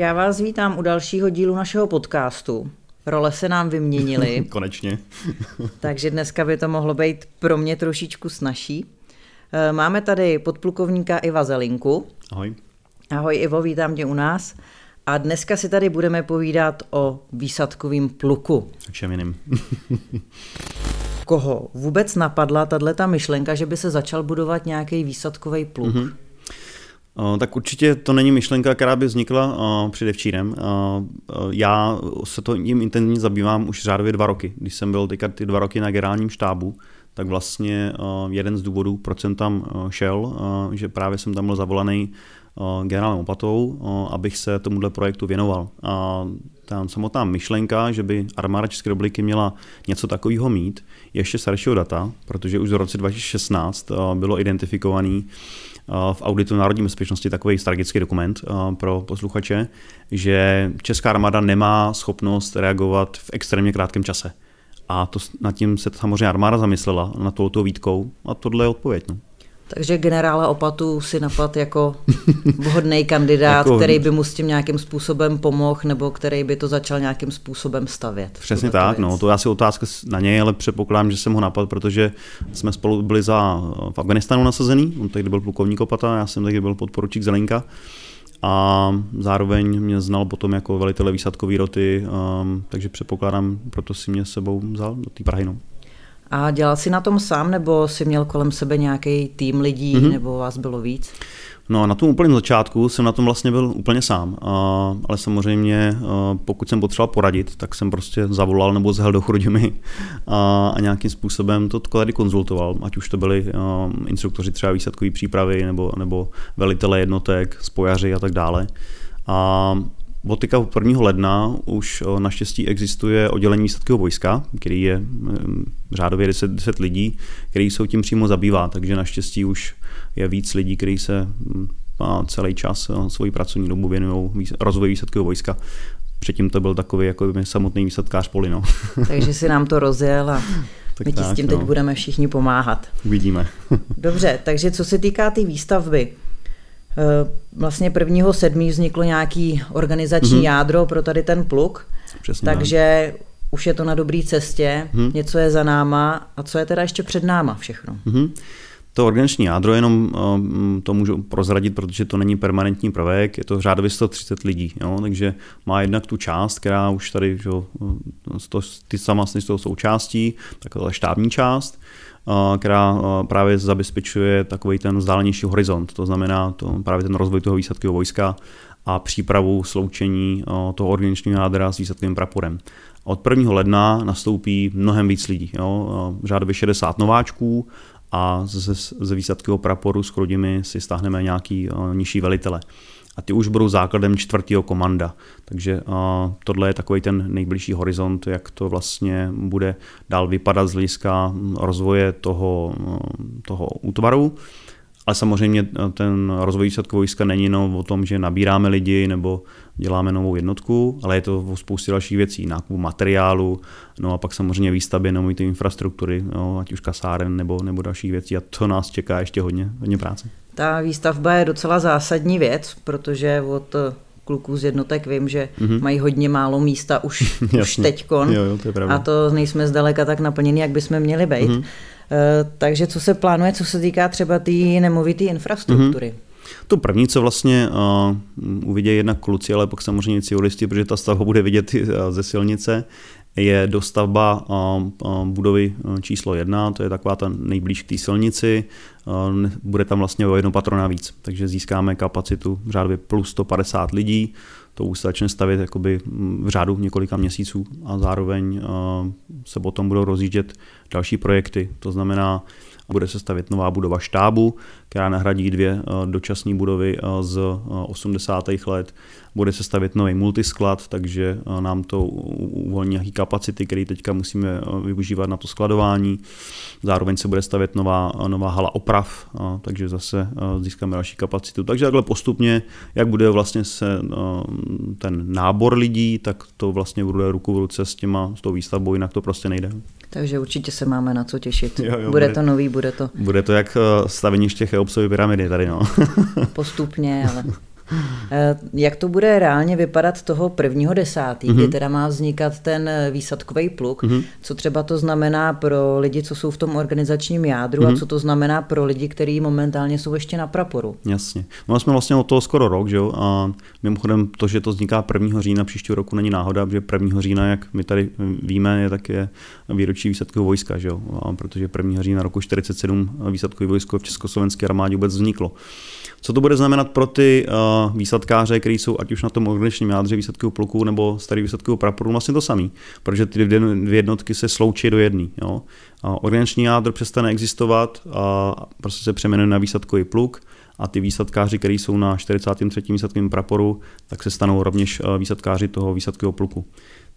Já vás vítám u dalšího dílu našeho podcastu. Role se nám vyměnily. Konečně. takže dneska by to mohlo být pro mě trošičku snažší. Eh, máme tady podplukovníka Iva Zelinku. Ahoj. Ahoj Ivo, vítám tě u nás. A dneska si tady budeme povídat o výsadkovém pluku. Čem jiným. Koho vůbec napadla tato myšlenka, že by se začal budovat nějaký výsadkový pluk? Mm-hmm. Tak určitě to není myšlenka, která by vznikla předevčírem. Já se to tím intenzivně zabývám už řádově dva roky. Když jsem byl teďka ty dva roky na generálním štábu, tak vlastně jeden z důvodů, proč jsem tam šel, že právě jsem tam byl zavolaný generálem Opatou, abych se tomuhle projektu věnoval. A ta samotná myšlenka, že by armáda České republiky měla něco takového mít, je ještě staršího data, protože už v roce 2016 bylo identifikovaný v auditu národní bezpečnosti takový strategický dokument pro posluchače, že Česká armáda nemá schopnost reagovat v extrémně krátkém čase. A to, nad tím se samozřejmě armáda zamyslela, na touto výtkou, a tohle je odpověď. No. Takže generála Opatu si napad jako vhodný kandidát, jako... který by mu s tím nějakým způsobem pomohl, nebo který by to začal nějakým způsobem stavět. Přesně tak, no, to je asi otázka na něj, ale předpokládám, že jsem ho napad, protože jsme spolu byli za, v Afganistanu nasazený, on tehdy byl plukovník Opata, já jsem tehdy byl podporučík Zelenka a zároveň mě znal potom jako velitele výsadkové roty, um, takže předpokládám, proto si mě s sebou vzal do té Prahy. No. A dělal jsi na tom sám, nebo jsi měl kolem sebe nějaký tým lidí, mm-hmm. nebo vás bylo víc? No na tom úplném začátku jsem na tom vlastně byl úplně sám, a, ale samozřejmě a, pokud jsem potřeboval poradit, tak jsem prostě zavolal nebo zhel do Chrudimi a, a nějakým způsobem to tady konzultoval, ať už to byli a, instruktoři třeba výsadkové přípravy nebo, nebo velitele jednotek, spojaři a tak dále. A od 1. ledna už naštěstí existuje oddělení výsadkového vojska, který je řádově 10, 10 lidí, který se tím přímo zabývá, takže naštěstí už je víc lidí, kteří se celý čas svoji pracovní dobu věnují rozvoji výsadkového vojska. Předtím to byl takový jako samotný výsadkář poli. No. Takže si nám to rozjel a tak my ti tak, s tím no. teď budeme všichni pomáhat. Uvidíme. Dobře, takže co se týká té tý výstavby, Eh, vlastně prvního sedmí vzniklo nějaký organizační mm-hmm. jádro pro tady ten pluk, Přesně takže tak. už je to na dobré cestě, mm-hmm. něco je za náma a co je teda ještě před náma všechno. Mm-hmm. To organizační jádro, jenom uh, to můžu prozradit, protože to není permanentní prvek, je to řádově 130 lidí, jo? takže má jednak tu část, která už tady, že, to, ty sama z toho součástí, taková štábní část, která právě zabezpečuje takový ten vzdálenější horizont, to znamená to, právě ten rozvoj toho výsadkového vojska a přípravu sloučení toho organičního jádra s výsadkovým praporem. Od 1. ledna nastoupí mnohem víc lidí, jo, řádově 60 nováčků a ze, ze výsadkového praporu s Chrudimi si stáhneme nějaký nižší velitele a ty už budou základem čtvrtého komanda. Takže tohle je takový ten nejbližší horizont, jak to vlastně bude dál vypadat z hlediska rozvoje toho, toho útvaru. Ale samozřejmě ten rozvoj výsadku vojska není jenom o tom, že nabíráme lidi nebo děláme novou jednotku, ale je to o spoustě dalších věcí, nákupu materiálu, no a pak samozřejmě výstavbě nové infrastruktury, no, ať už kasáren nebo, nebo dalších věcí a to nás čeká ještě hodně, hodně práce. Ta výstavba je docela zásadní věc, protože od kluků z jednotek vím, že mm-hmm. mají hodně málo místa už, už teďkon jo, jo, to je a to nejsme zdaleka tak naplněni, jak bychom měli být. Mm-hmm. takže co se plánuje, co se týká třeba té tý nemovité infrastruktury? Mm-hmm. To první, co vlastně uh, uvidějí jednak kluci, ale pak samozřejmě civilisti, protože ta stavba bude vidět ze silnice, je dostavba budovy číslo jedna, to je taková ta nejblíž k té silnici, bude tam vlastně o jedno patro navíc, takže získáme kapacitu v řádově plus 150 lidí, to už se začne stavět jakoby v řádu několika měsíců a zároveň se potom budou rozjíždět další projekty, to znamená, bude se stavět nová budova štábu, která nahradí dvě dočasné budovy z 80. let bude se stavět nový multisklad, takže eh, nám to uvolní nějaké kapacity, které teďka musíme eh, využívat na to skladování. Zároveň se bude stavět nová, nová hala oprav, eh, takže zase získáme další kapacitu. Takže takhle postupně, jak bude vlastně se ten nábor lidí, tak to vlastně bude ruku v ruce s, těma, s tou výstavbou, jinak to prostě nejde. Takže určitě se máme na co těšit. Jo, jo, bude, bude to nový, bude to. Bude to jak staveniště Cheopsovy pyramidy tady, no. Postupně, ale jak to bude reálně vypadat toho prvního desátý, mm-hmm. kdy mhm. teda má vznikat ten výsadkový pluk? Mm-hmm. Co třeba to znamená pro lidi, co jsou v tom organizačním jádru mm-hmm. a mhm. co to znamená pro lidi, kteří momentálně jsou ještě na praporu? Jasně. No jsme vlastně o toho skoro rok, že jo? A mimochodem to, že to vzniká 1. října příštího roku není náhoda, protože 1. října, jak my tady víme, je také výročí výsadkového vojska, že jo? A protože 1. října roku 47 výsadkové vojsko v Československé armádě vůbec vzniklo. Co to bude znamenat pro ty uh, výsadkáře, kteří jsou ať už na tom organičním jádře výsadkového pluku nebo starý výsadkového praporu, vlastně to samý, protože ty dvě jednotky se sloučí do jedné. Uh, organiční jádro přestane existovat a prostě se přeměnuje na výsadkový pluk a ty výsadkáři, kteří jsou na 43. výsadkovém praporu, tak se stanou rovněž uh, výsadkáři toho výsadkového pluku.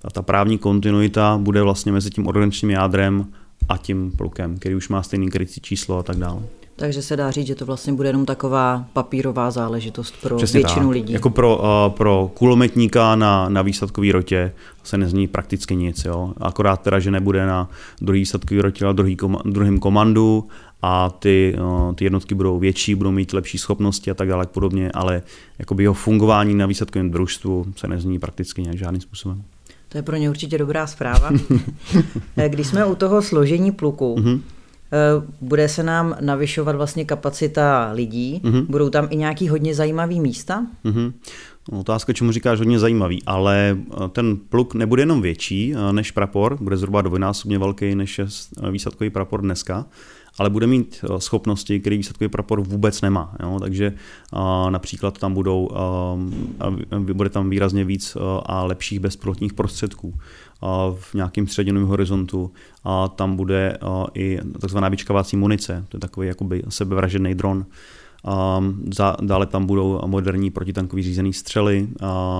A ta právní kontinuita bude vlastně mezi tím organičním jádrem a tím plukem, který už má stejný krycí číslo a tak dále. Takže se dá říct, že to vlastně bude jenom taková papírová záležitost pro Přesně většinu tak. lidí. Jako pro, uh, pro kulometníka na, na výsadkový rotě se nezní prakticky nic. Jo? Akorát teda, že nebude na druhý výsadkový rotě, ale druhý kom, druhým komandu a ty, uh, ty jednotky budou větší, budou mít lepší schopnosti a tak dále podobně, ale jakoby jeho fungování na výsadkovém družstvu se nezní prakticky nějak žádným způsobem. To je pro ně určitě dobrá zpráva. Když jsme u toho složení pluku, mm-hmm Eh, bude se nám navyšovat vlastně kapacita lidí, mm-hmm. budou tam i nějaký hodně zajímavý místa? Mm-hmm. Otázka, čemu říkáš hodně zajímavý, ale eh, ten pluk nebude jenom větší eh, než prapor, bude zhruba dvojnásobně velký než je výsadkový prapor dneska, ale bude mít schopnosti, které výsadkový prapor vůbec nemá. Jo? Takže například tam budou, bude tam výrazně víc a lepších bezpilotních prostředků v nějakém středněném horizontu a tam bude i takzvaná vyčkavací munice, to je takový jakoby sebevražený dron. Za, dále tam budou moderní protitankový řízený střely,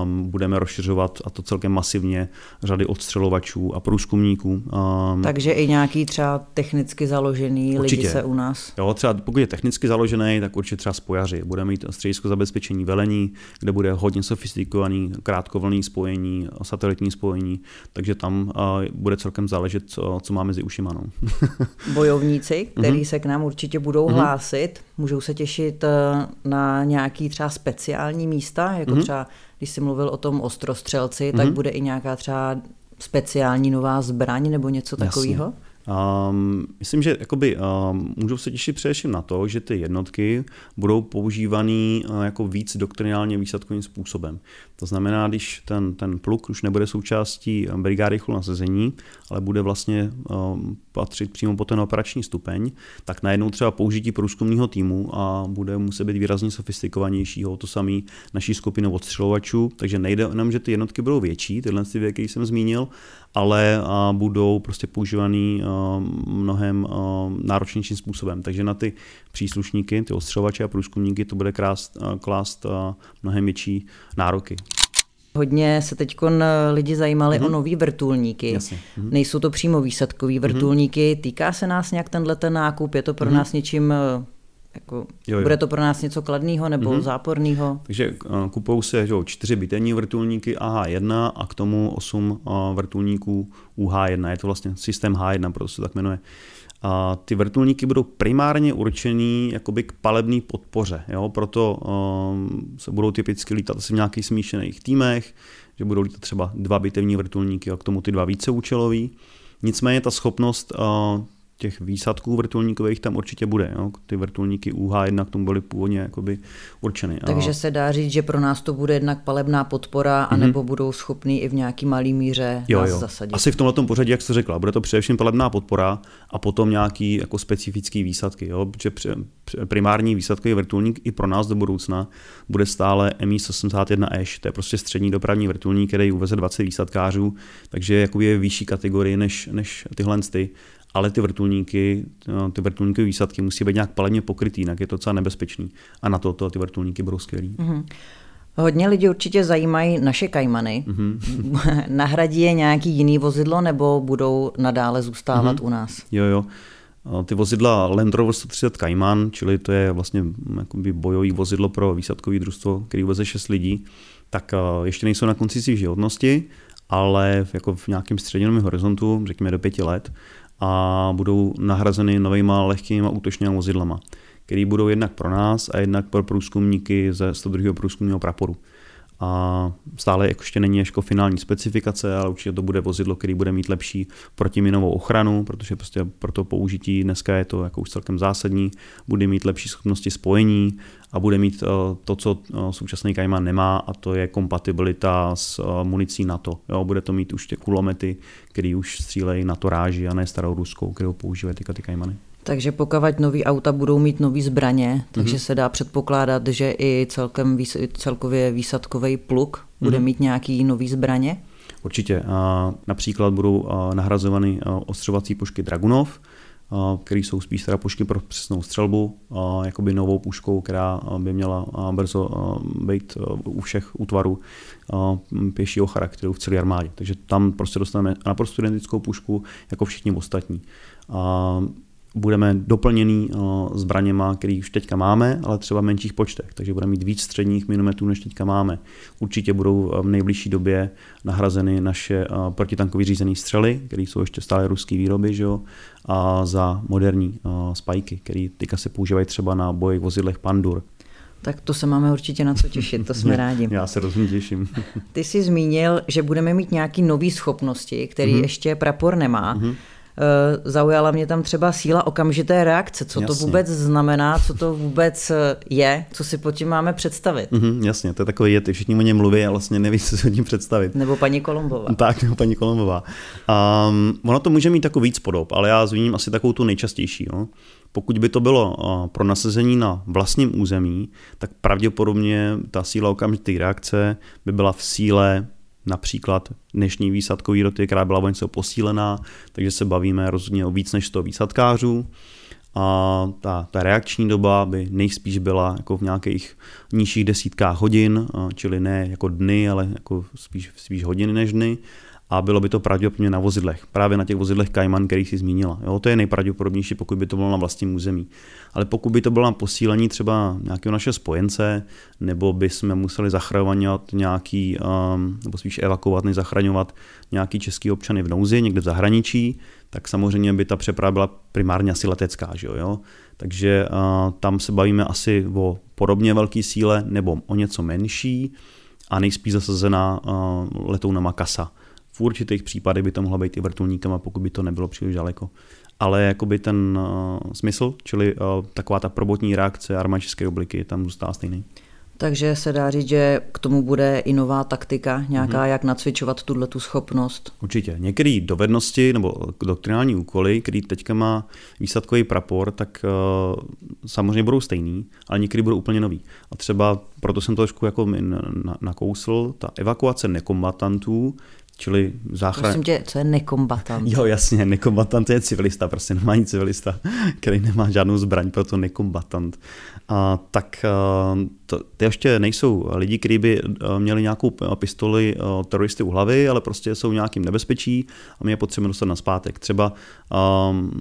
um, budeme rozšiřovat a to celkem masivně řady odstřelovačů a průzkumníků. Um, Takže i nějaký třeba technicky založený určitě. lidi se u nás. Jo, třeba pokud je technicky založený, tak určitě třeba spojaři. Budeme mít středisko zabezpečení velení, kde bude hodně sofistikovaný krátkovlný spojení, satelitní spojení, takže tam uh, bude celkem záležet, co, co má mezi ušima. No. Bojovníci, kteří mm-hmm. se k nám určitě budou mm-hmm. hlásit, můžou se těšit eh, na nějaký třeba speciální místa, jako mm-hmm. třeba, když jsi mluvil o tom ostrostřelci, mm-hmm. tak bude i nějaká třeba speciální nová zbraň nebo něco takového? Um, myslím, že jakoby, um, můžou se těšit především na to, že ty jednotky budou používané uh, jako víc doktrinálně výsadkovým způsobem. To znamená, když ten, ten pluk už nebude součástí brigády rychlého nasazení, ale bude vlastně um, patřit přímo po ten operační stupeň, tak najednou třeba použití průzkumního týmu a bude muset být výrazně sofistikovanějšího. To samý naší skupinu odstřelovačů, takže nejde jenom, že ty jednotky budou větší, tyhle ty věky jsem zmínil, ale a budou prostě používaný mnohem náročnějším způsobem. Takže na ty příslušníky, ty ostřelovače a průzkumníky to bude klást, klást mnohem větší nároky. Hodně se teď lidi zajímali mm-hmm. o nový vrtulníky. Jasně. Mm-hmm. Nejsou to přímo výsadkový vrtulníky. Týká se nás nějak tenhle ten nákup? Je to pro mm-hmm. nás něčím jako, jo, jo. Bude to pro nás něco kladného nebo mm-hmm. záporného? Takže uh, kupou se že, čtyři bitevní vrtulníky AH1 a k tomu osm uh, vrtulníků UH1. Je to vlastně systém H1, proto se tak jmenuje. A ty vrtulníky budou primárně určený jakoby k palebné podpoře, jo? proto um, se budou typicky lítat asi v nějakých smíšených týmech, že budou lítat třeba dva bitevní vrtulníky a k tomu ty dva víceúčelový. Nicméně ta schopnost uh, těch výsadků vrtulníkových tam určitě bude. Jo. Ty vrtulníky UH1 k tomu byly původně jakoby určeny. Takže se dá říct, že pro nás to bude jednak palebná podpora, mm-hmm. anebo budou schopní i v nějaký malý míře jo, nás jo. zasadit. Asi v tomhle pořadí, jak jsi řekla, bude to především palebná podpora a potom nějaký jako specifický výsadky. Jo. Protože primární výsadkový vrtulník i pro nás do budoucna bude stále Mi-181 Ash. To je prostě střední dopravní vrtulník, který uveze 20 výsadkářů, takže je vyšší kategorie než, než tyhle ty ale ty vrtulníky, no, ty vrtulníkové výsadky musí být nějak palevně pokrytý, jinak je to docela nebezpečný. A na to, to ty vrtulníky budou skvělý. Mm-hmm. Hodně lidí určitě zajímají naše kajmany. Mm-hmm. Nahradí je nějaký jiný vozidlo nebo budou nadále zůstávat mm-hmm. u nás? Jo, jo. Ty vozidla Land Rover 130 Cayman, čili to je vlastně jakoby bojový vozidlo pro výsadkový družstvo, který veze 6 lidí, tak ještě nejsou na konci svých životnosti, ale jako v nějakém středním horizontu, řekněme do pěti let, a budou nahrazeny novýma lehkýma útočnými vozidlama. Které budou jednak pro nás a jednak pro průzkumníky ze 102. průzkumního praporu. A stále ještě není ještě finální specifikace, ale určitě to bude vozidlo, který bude mít lepší protiminovou ochranu, protože prostě pro to použití dneska je to jako už celkem zásadní, bude mít lepší schopnosti spojení a bude mít eh, to, co eh, současný Cayman nemá, a to je kompatibilita s eh, municí NATO. Jo, bude to mít už ty kulomety, které už střílejí na to ráži a ne starou ruskou, kterou používají ty Caymany. Takže pokud nový auta budou mít nový zbraně, takže mm-hmm. se dá předpokládat, že i celkem celkově výsadkový pluk bude mm-hmm. mít nějaký nový zbraně? Určitě. Například budou nahrazovány ostřovací pušky Dragunov, které jsou spíš teda pušky pro přesnou střelbu, jakoby novou puškou, která by měla brzo být u všech útvarů pěšího charakteru v celé armádě. Takže tam prostě dostaneme naprosto identickou pušku jako všichni ostatní budeme doplněný eh, zbraněma, který už teďka máme, ale třeba v menších počtech, takže budeme mít víc středních minometů, než teďka máme. Určitě budou eh, v nejbližší době nahrazeny naše eh, protitankové řízené střely, které jsou ještě stále ruské výroby, že jo? a za moderní spajky, které teďka se používají třeba na bojích vozidlech Pandur. Tak to se máme určitě na co těšit, to jsme rádi. Já se rozumím těším. Ty jsi zmínil, že budeme mít nějaké nové schopnosti, které mm-hmm. ještě prapor nemá. Mm-hmm. Eh, zaujala mě tam třeba síla okamžité reakce. Co jasně. to vůbec znamená, co to vůbec eh, je, co si pod tím máme představit. Mm-hmm, jasně, to je takový je, ty všichni o něm mluví a vlastně neví, co si o tím představit. Nebo paní Kolombová. Tak, nebo paní Kolombová. Um, ono to může mít takový víc podob, ale já zmíním asi takovou tu nejčastější. Jo. Pokud by to bylo uh, pro nasazení na vlastním území, tak pravděpodobně ta síla okamžité reakce by byla v síle například dnešní výsadkový roty, která byla vojence posílená, takže se bavíme rozhodně o víc než 100 výsadkářů. A ta, ta reakční doba by nejspíš byla jako v nějakých nižších desítkách hodin, čili ne jako dny, ale jako spíš, spíš hodiny než dny a bylo by to pravděpodobně na vozidlech. Právě na těch vozidlech Cayman, který si zmínila. Jo, to je nejpravděpodobnější, pokud by to bylo na vlastním území. Ale pokud by to bylo na posílení třeba nějakého naše spojence, nebo by jsme museli zachraňovat nějaký, um, nebo spíš evakuovat, než zachraňovat nějaký český občany v nouzi, někde v zahraničí, tak samozřejmě by ta přeprava byla primárně asi letecká. Že jo? Takže uh, tam se bavíme asi o podobně velké síle nebo o něco menší a nejspíš zasazená uh, letounama kasa v určitých případech by to mohlo být i vrtulníkem, a pokud by to nebylo příliš daleko. Ale jakoby ten uh, smysl, čili uh, taková ta probotní reakce armády České republiky tam zůstává stejný. Takže se dá říct, že k tomu bude i nová taktika, nějaká, mm-hmm. jak nacvičovat tuhle tu schopnost. Určitě. Některé dovednosti nebo doktrinální úkoly, který teďka má výsadkový prapor, tak uh, samozřejmě budou stejný, ale některý budou úplně nový. A třeba proto jsem to trošku jako nakousl, ta evakuace nekombatantů Čili záchran... Prosím tě, co je nekombatant? Jo, jasně, nekombatant je civilista, prostě normální civilista, který nemá žádnou zbraň, proto nekombatant. A, tak to, ty ještě nejsou lidi, kteří by měli nějakou pistoli teroristy u hlavy, ale prostě jsou nějakým nebezpečí a my je potřebujeme dostat na zpátek. Třeba,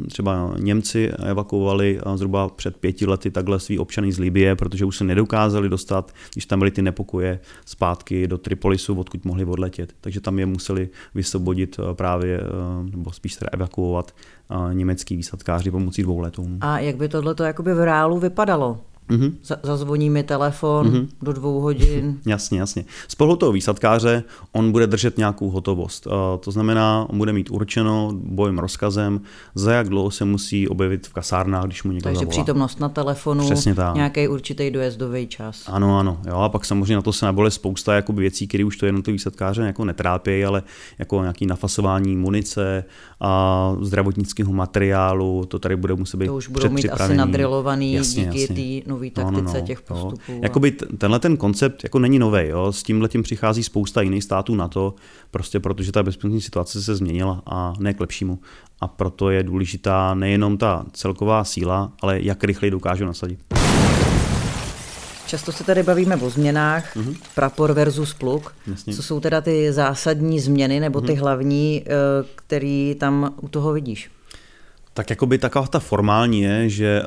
třeba Němci evakuovali zhruba před pěti lety takhle svý občany z Libie, protože už se nedokázali dostat, když tam byly ty nepokoje, zpátky do Tripolisu, odkud mohli odletět. Takže tam je museli vysvobodit eh, právě, eh, nebo spíš teda evakuovat eh, německý výsadkáři pomocí dvou letounů. A jak by tohle jakoby v reálu vypadalo? Mm-hmm. Zazvoní mi telefon mm-hmm. do dvou hodin. jasně, jasně. Z pohledu toho výsadkáře on bude držet nějakou hotovost. To znamená, on bude mít určeno bojem rozkazem, za jak dlouho se musí objevit v kasárnách, když mu někdo Takže zavolá. přítomnost na telefonu, nějaký určitý dojezdový čas. Ano, ano. Jo, a pak samozřejmě na to se nabole spousta jakoby věcí, které už to jednotlivé výsadkáře jako netrápí, ale jako nějaký nafasování munice a zdravotnického materiálu, to tady bude muset být To už budou mít asi nadrilovaný jasně, díky té nové taktice no, no, no, těch postupů. Jo. Jakoby tenhle ten koncept jako není nový, jo. s tímhle tím přichází spousta jiných států na to, prostě protože ta bezpečnostní situace se změnila a ne k lepšímu. A proto je důležitá nejenom ta celková síla, ale jak rychle dokážu nasadit. Často se tady bavíme o změnách, mm-hmm. prapor versus pluk. Jasně. Co jsou teda ty zásadní změny nebo ty mm-hmm. hlavní, eh, který tam u toho vidíš? Tak jakoby taková ta formální je, že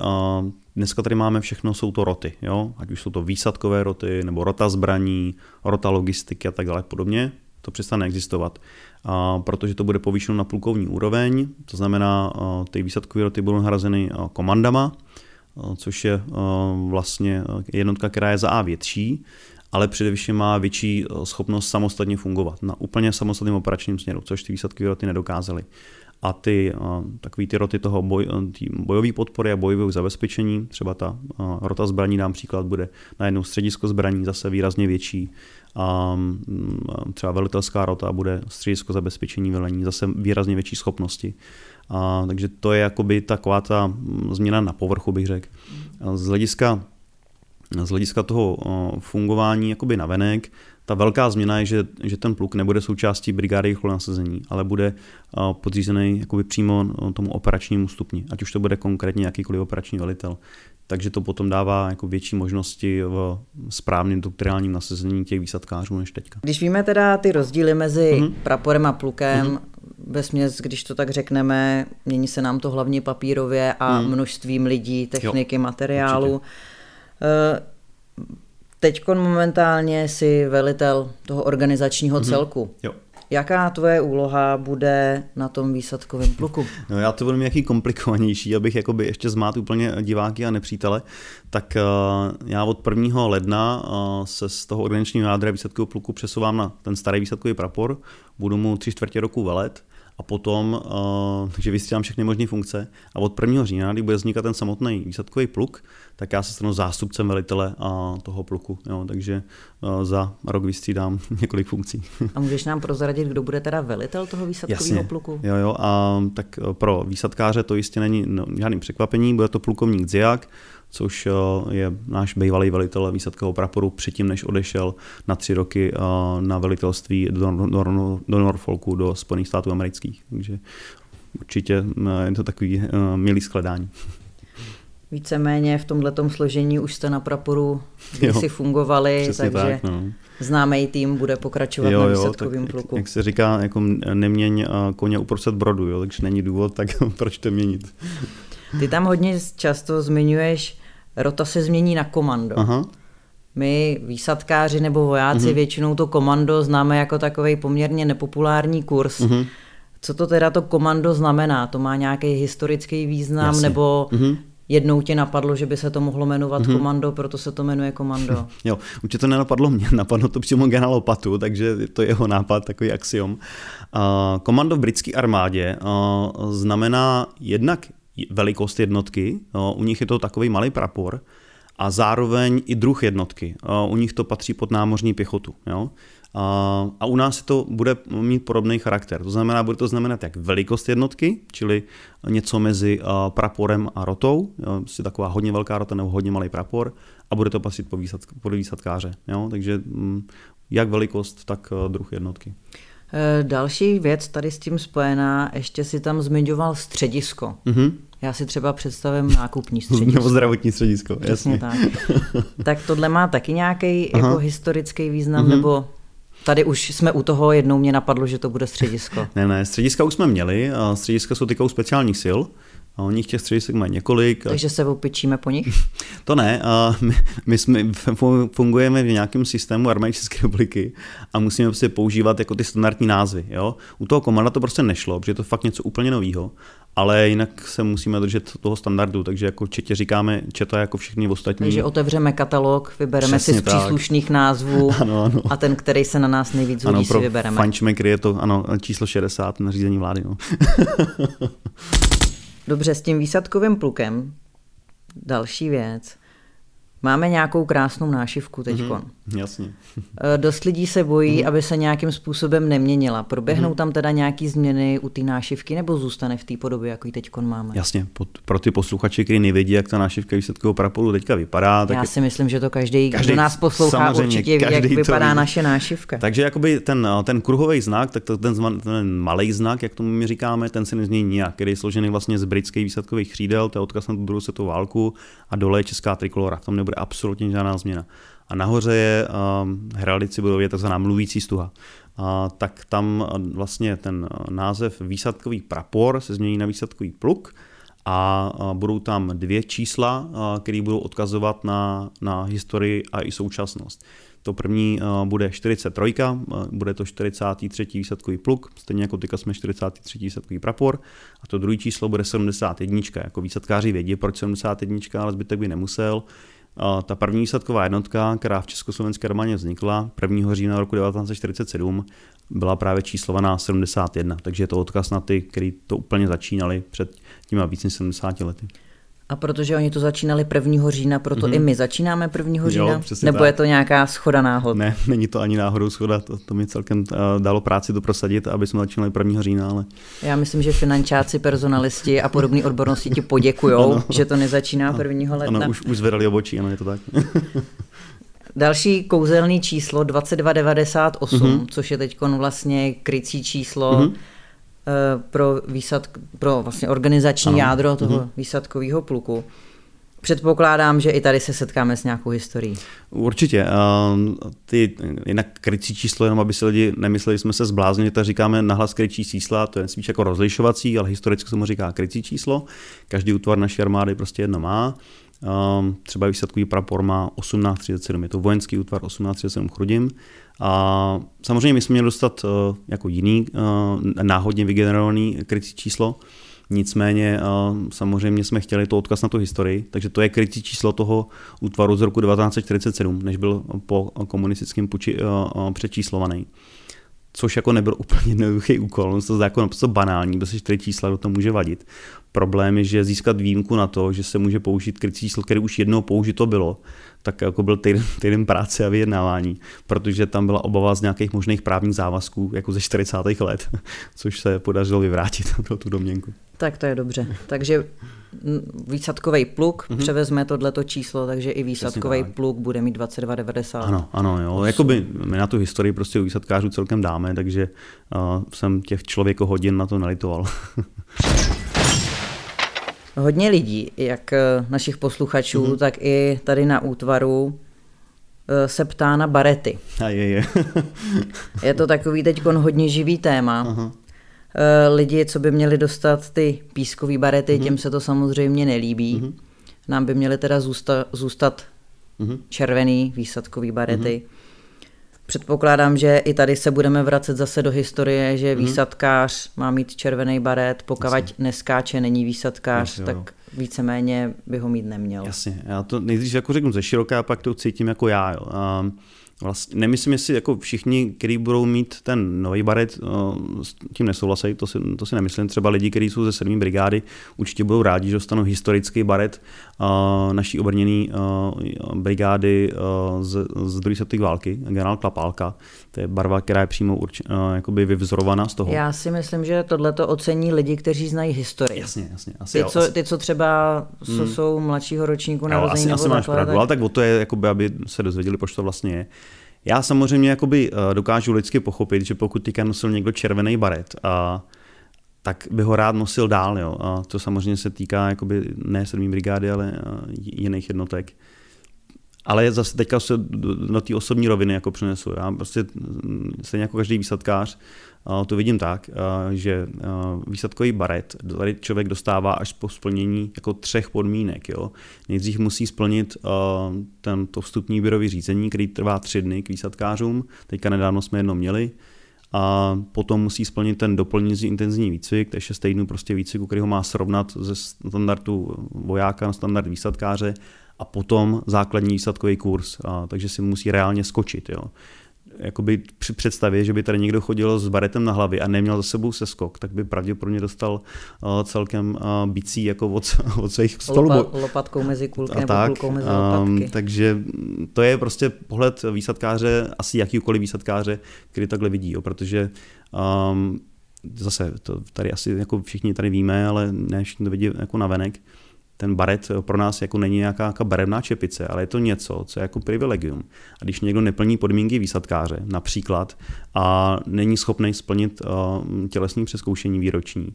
dneska tady máme všechno, jsou to roty, jo? ať už jsou to výsadkové roty, nebo rota zbraní, rota logistiky a tak dále podobně. To přestane existovat, uh, protože to bude povýšeno na plukovní úroveň, to znamená, ty výsadkové roty budou nahrazeny komandama, což je vlastně jednotka, která je za A větší, ale především má větší schopnost samostatně fungovat na úplně samostatném operačním směru, což ty výsadky roty nedokázaly. A ty takový ty roty toho boj, bojové podpory a bojového zabezpečení, třeba ta rota zbraní, dám příklad, bude na jedno středisko zbraní zase výrazně větší. A třeba velitelská rota bude středisko zabezpečení velení, zase výrazně větší schopnosti. A, takže to je jakoby taková ta změna na povrchu, bych řekl. Z hlediska, z hlediska toho fungování jakoby navenek, ta velká změna je, že, že ten pluk nebude součástí brigády rychlého nasazení, ale bude podřízený jakoby přímo tomu operačnímu stupni, ať už to bude konkrétně jakýkoliv operační velitel. Takže to potom dává jako větší možnosti v správném doktorálním nasazení těch výsadkářů než teďka. Když víme teda ty rozdíly mezi mm-hmm. praporem a plukem, mm-hmm ve směs, když to tak řekneme, mění se nám to hlavně papírově a hmm. množstvím lidí, techniky, jo, materiálu. Určitě. Eh, Teď momentálně si velitel toho organizačního hmm. celku. Jo. Jaká tvoje úloha bude na tom výsadkovém pluku? No já to budu mít jaký komplikovanější, abych jakoby ještě zmát úplně diváky a nepřítele. Tak uh, já od 1. ledna uh, se z toho organizačního jádra výsadkového pluku přesouvám na ten starý výsadkový prapor. Budu mu tři čtvrtě roku velet a potom, uh, takže vystřídám všechny možné funkce a od 1. října, kdy bude vznikat ten samotný výsadkový pluk, tak já se stanu zástupcem velitele a toho pluku, jo, takže uh, za rok vystřídám několik funkcí. A můžeš nám prozradit, kdo bude teda velitel toho výsadkového pluku? Jo, jo, a tak pro výsadkáře to jistě není no, žádným překvapení, bude to plukovník Ziak, což eh, je náš bývalý velitel výsadkového praporu předtím, než odešel na tři roky eh, na velitelství do, do, do Norfolku, do Spojených států amerických. Takže určitě eh, je to takový milý skladání. Víceméně v tomto složení už jste na praporu si fungovali, takže tak, no. známý tým bude pokračovat jo, na výsadkovém pluku. Jak, jak se říká, jako neměň koně uprostřed brodu, jo, takže není důvod, tak proč to měnit. Ty tam hodně často zmiňuješ, rota se změní na komando. Aha. My, výsadkáři nebo vojáci, uh-huh. většinou to komando známe jako takový poměrně nepopulární kurz. Uh-huh. Co to teda to komando znamená? To má nějaký historický význam Jasně. nebo uh-huh. jednou tě napadlo, že by se to mohlo jmenovat uh-huh. komando, proto se to jmenuje komando? jo, určitě to nenapadlo mě, napadlo to přímo generál Patu, takže to je jeho nápad, takový axiom. Uh, komando v britské armádě uh, znamená jednak velikost jednotky, u nich je to takový malý prapor, a zároveň i druh jednotky. U nich to patří pod námořní pěchotu. Jo? A u nás to bude mít podobný charakter. To znamená, bude to znamenat jak velikost jednotky, čili něco mezi praporem a rotou, jo? prostě taková hodně velká rota nebo hodně malý prapor, a bude to patřit pod, výsad, pod výsadkáře. Jo? Takže mm, jak velikost, tak druh jednotky. E, další věc tady s tím spojená, ještě si tam zmiňoval středisko. Mm-hmm. Já si třeba představím nákupní středisko. Nebo zdravotní středisko, Přesně jasně. tak. tak tohle má taky nějaký jako historický význam, mm-hmm. nebo Tady už jsme u toho, jednou mě napadlo, že to bude středisko. ne, ne, střediska už jsme měli, střediska jsou týkou speciálních sil, a oni těch středisek mají několik. Takže se opičíme po nich? To ne. My, my jsme, fungujeme v nějakém systému armády České republiky a musíme prostě používat jako ty standardní názvy. Jo? U toho komanda to prostě nešlo, protože je to fakt něco úplně nového ale jinak se musíme držet toho standardu, takže jako četě říkáme četa jako všichni ostatní. Takže otevřeme katalog, vybereme Přesně si z tak. příslušných názvů ano, ano. a ten, který se na nás nejvíc hodí, si vybereme. Fančmekry je to ano, číslo 60 na řízení vlády. No. Dobře, s tím výsadkovým plukem, další věc. Máme nějakou krásnou nášivku teď. Mm-hmm, jasně. Eh, dost lidí se bojí, mm-hmm. aby se nějakým způsobem neměnila. Proběhnou mm-hmm. tam teda nějaké změny u té nášivky nebo zůstane v té podobě, jako ji teď máme? Jasně, pro ty posluchače, kteří nevědí, jak ta nášivka výsledkového praporu teďka vypadá. Tak Já si myslím, že to každý, každý kdo nás poslouchá, určitě ví, jak vypadá ví. naše nášivka. Takže jakoby ten, ten kruhový znak, tak to, ten, ten malý znak, jak tomu my říkáme, ten se nezmění nijak, který je složený vlastně z britských výsadkových křídel, to je odkaz na druhou světovou válku a dole je česká trikolora. V tom nebude absolutně žádná změna. A nahoře je um, heraldici budově takzvaná mluvící stuha. A, tak tam vlastně ten název výsadkový prapor se změní na výsadkový pluk a budou tam dvě čísla, které budou odkazovat na, na historii a i současnost. To první bude 43, bude to 43. výsadkový pluk, stejně jako teďka jsme 43. výsadkový prapor. A to druhé číslo bude 71, jako výsadkáři vědí, proč 71, ale zbytek by nemusel. Ta první výsadková jednotka, která v Československé armádě vznikla 1. října roku 1947, byla právě číslovaná 71, takže je to odkaz na ty, kteří to úplně začínali před těma víc než 70 lety. A protože oni to začínali 1. října, proto mm-hmm. i my začínáme 1. října? Jo, Nebo tak. je to nějaká schoda náhod? Ne, není to ani náhodou schoda, to, to mi celkem uh, dalo práci to prosadit, aby jsme začínali 1. října. Ale... Já myslím, že finančáci, personalisti a podobné odbornosti ti poděkujou, že to nezačíná 1. ledna. Ano, už, už zvedali obočí, ano, je to tak. Další kouzelný číslo 2298, mm-hmm. což je teď vlastně krycí číslo mm-hmm pro, výsad, pro vlastně organizační ano. jádro toho mm-hmm. výsadkového pluku. Předpokládám, že i tady se setkáme s nějakou historií. Určitě. Ehm, ty, jinak krycí číslo, jenom aby si lidi nemysleli, že jsme se zbláznili, tak říkáme nahlas krycí čísla, to je spíš jako rozlišovací, ale historicky se mu říká krycí číslo. Každý útvar naší armády prostě jedno má. Ehm, třeba výsadkový prapor má 1837, je to vojenský útvar 1837 Chrudim. A samozřejmě my jsme měli dostat eh, jako jiný eh, náhodně vygenerovaný krycí číslo, Nicméně eh, samozřejmě jsme chtěli to odkaz na tu historii, takže to je krycí číslo toho útvaru z roku 1947, než byl po komunistickém puči přečíslovaný. Což jako nebyl úplně jednoduchý úkol, on se to zdá jako naprosto banální, protože čtyři čísla do toho může vadit. Problém je, že získat výjimku na to, že se může použít krycí číslo, které už jednou použito bylo, tak jako byl týden, týden práce a vyjednávání, protože tam byla obava z nějakých možných právních závazků, jako ze 40. let, což se podařilo vyvrátit pro tu domněnku. Tak to je dobře. Takže výsadkový pluk mm-hmm. převezme tohleto číslo, takže i výsadkový pluk bude mít 2290. Ano, ano, jo. Jakoby my na tu historii prostě u výsadkářů celkem dáme, takže uh, jsem těch člověko hodin na to nelitoval. Hodně lidí, jak eh, našich posluchačů, mm-hmm. tak i tady na útvaru eh, se ptá na barety. A je, je. je to takový teď hodně živý téma. Aha. Eh, lidi, co by měli dostat ty pískové barety, mm-hmm. těm se to samozřejmě nelíbí. Mm-hmm. Nám by měly teda zůstat, zůstat mm-hmm. červený výsadkový barety. Mm-hmm. Předpokládám, že i tady se budeme vracet zase do historie, že mm-hmm. výsadkář má mít červený baret, pokud Jasně. neskáče, není výsadkář, Jasně, tak jo. víceméně by ho mít neměl. Jasně, já to nejdřív jako řeknu ze široká, pak to cítím jako já. Jo. Um, Vlastně nemyslím, jestli jako všichni, kteří budou mít ten nový baret, s tím nesouhlasí, to si, to si nemyslím. Třeba lidi, kteří jsou ze 7. brigády, určitě budou rádi, že dostanou historický baret naší obrněné brigády z, z druhé světové války, generál Klapálka. To je barva, která je přímo urč, jakoby vyvzorovaná z toho. Já si myslím, že tohle to ocení lidi, kteří znají historii. Jasně, jasně. Asi, ty, jo, co, asi. ty, co třeba hmm. jsou mladšího ročníku narození. Asi, asi máš pravdu, tak... ale tak o to je, jakoby, aby se dozvěděli, proč to vlastně je. Já samozřejmě jakoby eh, dokážu lidsky pochopit, že pokud teďka nosil někdo červený baret, a, tak by ho rád nosil dál. Jo. A to samozřejmě se týká jakoby ne 7. brigády, ale eh, jiných jednotek. Ale zase teďka se na té osobní roviny jako přenesu. Já prostě mm, stejně jako každý výsadkář to vidím tak, že výsadkový baret tady člověk dostává až po splnění jako třech podmínek. Jo. Nejdřív musí splnit ten, to vstupní výběrový řízení, který trvá tři dny k výsadkářům. Teďka nedávno jsme jedno měli. A potom musí splnit ten doplňující intenzivní výcvik, to je 6 týdnů prostě výcviku, který ho má srovnat ze standardu vojáka na standard výsadkáře a potom základní výsadkový kurz, a, takže si musí reálně skočit. Jo jakoby při představě, že by tady někdo chodil s baretem na hlavě a neměl za sebou seskok, tak by pravděpodobně dostal uh, celkem uh, bicí jako od, od svých stolů. Lopa, lopatkou mezi kulky nebo tak, kulkou mezi lopatky. Um, takže to je prostě pohled výsadkáře, asi jakýkoliv výsadkáře, který takhle vidí, jo, protože um, zase to tady asi jako všichni tady víme, ale ne všichni to vidí jako navenek ten baret pro nás jako není nějaká, nějaká barevná čepice, ale je to něco, co je jako privilegium. A když někdo neplní podmínky výsadkáře, například, a není schopný splnit uh, tělesní přeskoušení výroční,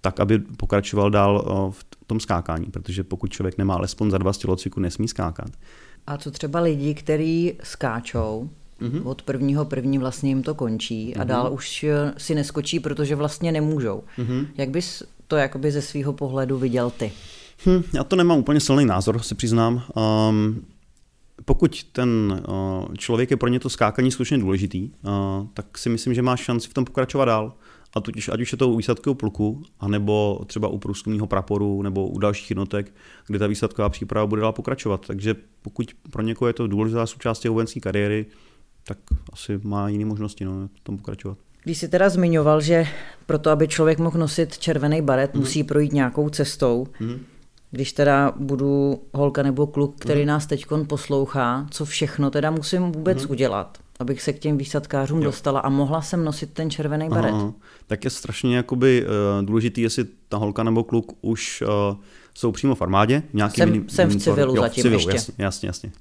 tak aby pokračoval dál uh, v tom skákání, protože pokud člověk nemá alespoň za dva z tělocviku, nesmí skákat. A co třeba lidi, kteří skáčou, Mm-hmm. Od prvního první vlastně jim to končí mm-hmm. a mhm. dál už si neskočí, protože vlastně nemůžou. Mm-hmm. Jak bys to jakoby ze svého pohledu viděl ty? Hm, já to nemám úplně silný názor, se přiznám. Um, pokud ten uh, člověk je pro ně to skákaní skutečně důležitý, uh, tak si myslím, že má šanci v tom pokračovat dál. A totiž, ať už je to u výsadkového pluku, anebo třeba u průzkumního praporu, nebo u dalších jednotek, kde ta výsadková příprava bude dál pokračovat. Takže pokud pro někoho je to důležitá součást jeho vojenské kariéry, tak asi má jiné možnosti no, v tom pokračovat. Když jsi teda zmiňoval, že pro to, aby člověk mohl nosit červený baret, mm. musí projít nějakou cestou. Mm. Když teda budu holka nebo kluk, který mm. nás teď poslouchá, co všechno teda musím vůbec mm. udělat, abych se k těm výsadkářům jo. dostala a mohla jsem nosit ten červený baret. Aha, tak je strašně jakoby, uh, důležitý, jestli ta holka nebo kluk už uh, jsou přímo v armádě. Nějaký jsem, mini, jsem v civilu jo, zatím v civilu, ještě. Jasně, jasně, jasně.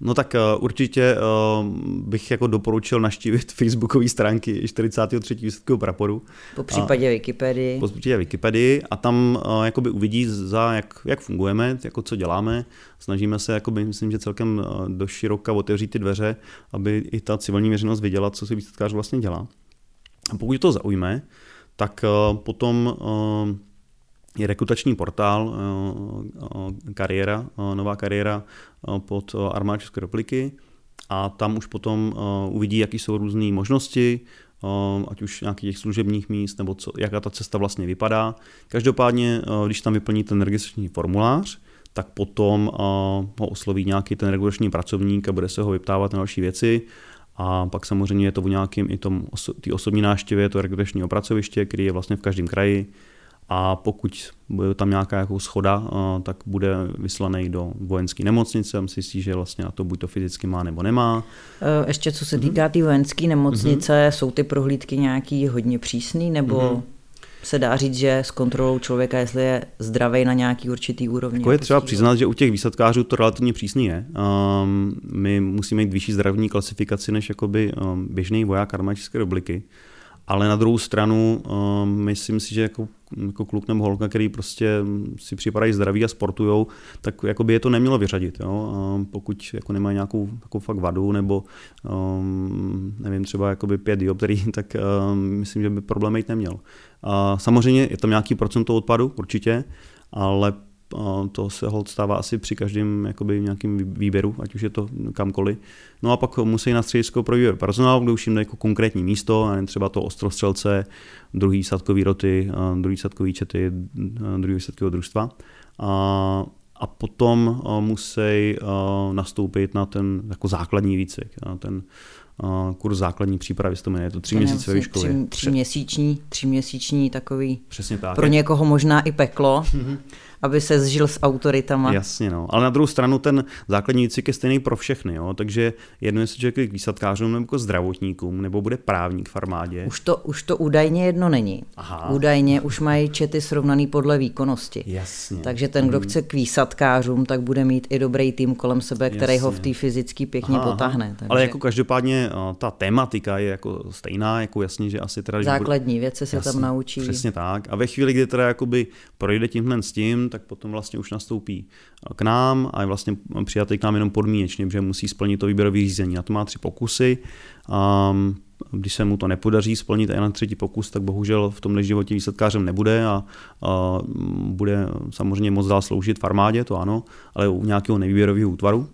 No tak uh, určitě uh, bych jako doporučil naštívit facebookové stránky 43. výsadkového praporu. Po případě a, Wikipedii. Po případě Wikipedii a tam uh, jakoby uvidí, za jak, jak fungujeme, jako co děláme. Snažíme se, jakoby, myslím, že celkem uh, do široka otevřít ty dveře, aby i ta civilní veřejnost viděla, co si výsadkář vlastně dělá. A pokud to zaujme, tak uh, potom uh, je rekrutační portál eh, eh, kariéra, eh, nová kariéra pod armádou České republiky a tam už potom uvidí, jaký jsou různé možnosti, ať už nějakých těch služebních míst, nebo co, jaká ta cesta vlastně vypadá. Každopádně, když tam vyplní ten registrační formulář, tak potom ho osloví nějaký ten regulační pracovník a bude se ho vyptávat na další věci. A pak samozřejmě je to v nějakým i tom, ty osobní návštěvě, to registračního pracoviště, který je vlastně v každém kraji, a pokud bude tam nějaká jako schoda, tak bude vyslaný do vojenské nemocnice a myslí si, že vlastně na to buď to fyzicky má nebo nemá. E, ještě co se mhm. týká té tý vojenské nemocnice, mm-hmm. jsou ty prohlídky nějaký hodně přísný nebo mm-hmm. se dá říct, že s kontrolou člověka, jestli je zdravý na nějaký určitý úrovni. Jako je třeba přiznat, že u těch výsadkářů to relativně přísný je. Um, my musíme mít vyšší zdravotní klasifikaci než jakoby um, běžný voják armády České republiky. Ale na druhou stranu, um, myslím si, že jako, jako kluk nebo holka, který prostě si připadají zdraví a sportujou, tak jako by je to nemělo vyřadit. Jo? Um, pokud jako nemají nějakou jako fakt vadu nebo um, nevím, třeba jakoby pět dioptrií, tak um, myslím, že by problém mít neměl. A samozřejmě je tam nějaký procento odpadu, určitě, ale to se hold stává asi při každém jakoby, nějakým výběru, ať už je to kamkoliv. No a pak musí na středisko pro výběr personál, kde už jim jako konkrétní místo, a třeba to ostrostřelce, druhý sadkový roty, druhý sadkový čety, druhý sadkového družstva. A, a potom musí nastoupit na ten jako základní výcvik, na ten kurz základní přípravy, to jmenuje, je to tři měsíce ve škole. Tři, tři, měsíční, tři měsíční takový, Přesně tak. pro někoho možná i peklo. aby se zžil s autoritama. Jasně, no. Ale na druhou stranu ten základní výcvik je stejný pro všechny, jo. Takže jedno jestli člověk k výsadkářům nebo k zdravotníkům, nebo bude právník v armádě. Už to, už to údajně jedno není. Aha. Údajně už mají čety srovnaný podle výkonnosti. Jasně. Takže ten, kdo hmm. chce k výsadkářům, tak bude mít i dobrý tým kolem sebe, který Jasně. ho v té fyzicky pěkně aha, potáhne. Takže... Ale jako každopádně ta tematika je jako stejná, jako jasně, že asi teda... Základní bude... věci se jasně, tam naučí. Přesně tak. A ve chvíli, kdy teda jakoby projde tímhle s tím, tak potom vlastně už nastoupí k nám a je vlastně přijatý k nám jenom podmínečně, že musí splnit to výběrové řízení. A to má tři pokusy. Um, když se mu to nepodaří splnit i na třetí pokus, tak bohužel v tomhle životě výsledkářem nebude a, a bude samozřejmě moc dál sloužit v armádě, to ano, ale u nějakého nevýběrového útvaru.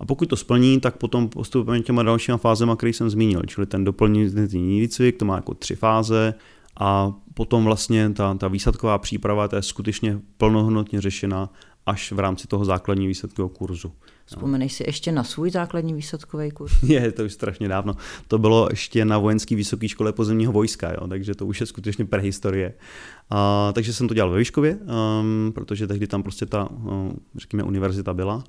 A pokud to splní, tak potom postupujeme těma dalšíma fázema, který jsem zmínil, čili ten doplnění výcvik, to má jako tři fáze a potom vlastně ta, ta výsadková příprava ta je skutečně plnohodnotně řešena až v rámci toho základního výsadkového kurzu. Vzpomeneš si ještě na svůj základní výsadkový kurz? Je, to už strašně dávno. To bylo ještě na vojenské vysoké škole pozemního vojska, jo, takže to už je skutečně prehistorie. A, takže jsem to dělal ve Výškově, um, protože tehdy tam prostě ta, um, řekněme, univerzita byla.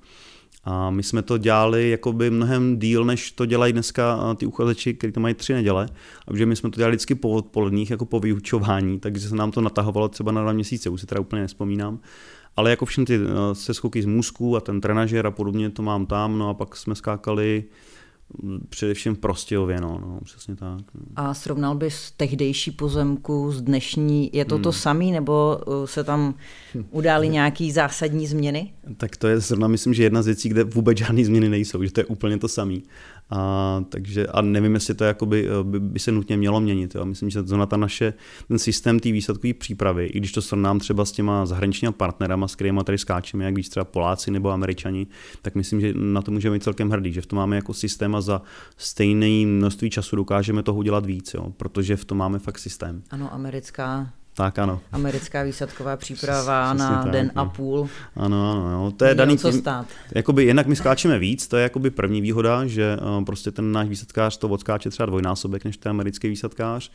A my jsme to dělali jakoby mnohem díl, než to dělají dneska ty uchazeči, kteří to mají tři neděle. A my jsme to dělali vždycky po odpoledních, jako po vyučování, takže se nám to natahovalo třeba na dva měsíce, už se teda úplně nespomínám. Ale jako všechny ty seskoky z můzku a ten trenažer a podobně to mám tam, no a pak jsme skákali Především Prostějově, no, no, přesně tak. No. A srovnal bys tehdejší pozemku s dnešní, je to hmm. to samý, nebo uh, se tam udály nějaký zásadní změny? Tak to je zrovna, myslím, že jedna z věcí, kde vůbec žádné změny nejsou, že to je úplně to samý. A, takže, a nevím, jestli to jakoby, eh, by, by, se nutně mělo měnit. Jo. Myslím, že to ta naše, ten systém té výsledkové přípravy, i když to srovnám třeba s těma zahraničními partnerama, s kterými tady skáčeme, jak víc třeba Poláci nebo Američani, tak myslím, že na to můžeme být celkem hrdý, že v tom máme jako systém a za stejné množství času dokážeme toho udělat víc, jo, protože v tom máme fakt systém. Ano, americká tak ano. Americká výsadková příprava Přesně na tak, den no. a půl. Ano, ano, ano. To je daný co tím, stát. Jakoby, jednak my skáčeme víc, to je jakoby první výhoda, že uh, prostě ten náš výsadkář to odskáče třeba dvojnásobek než ten americký výsadkář.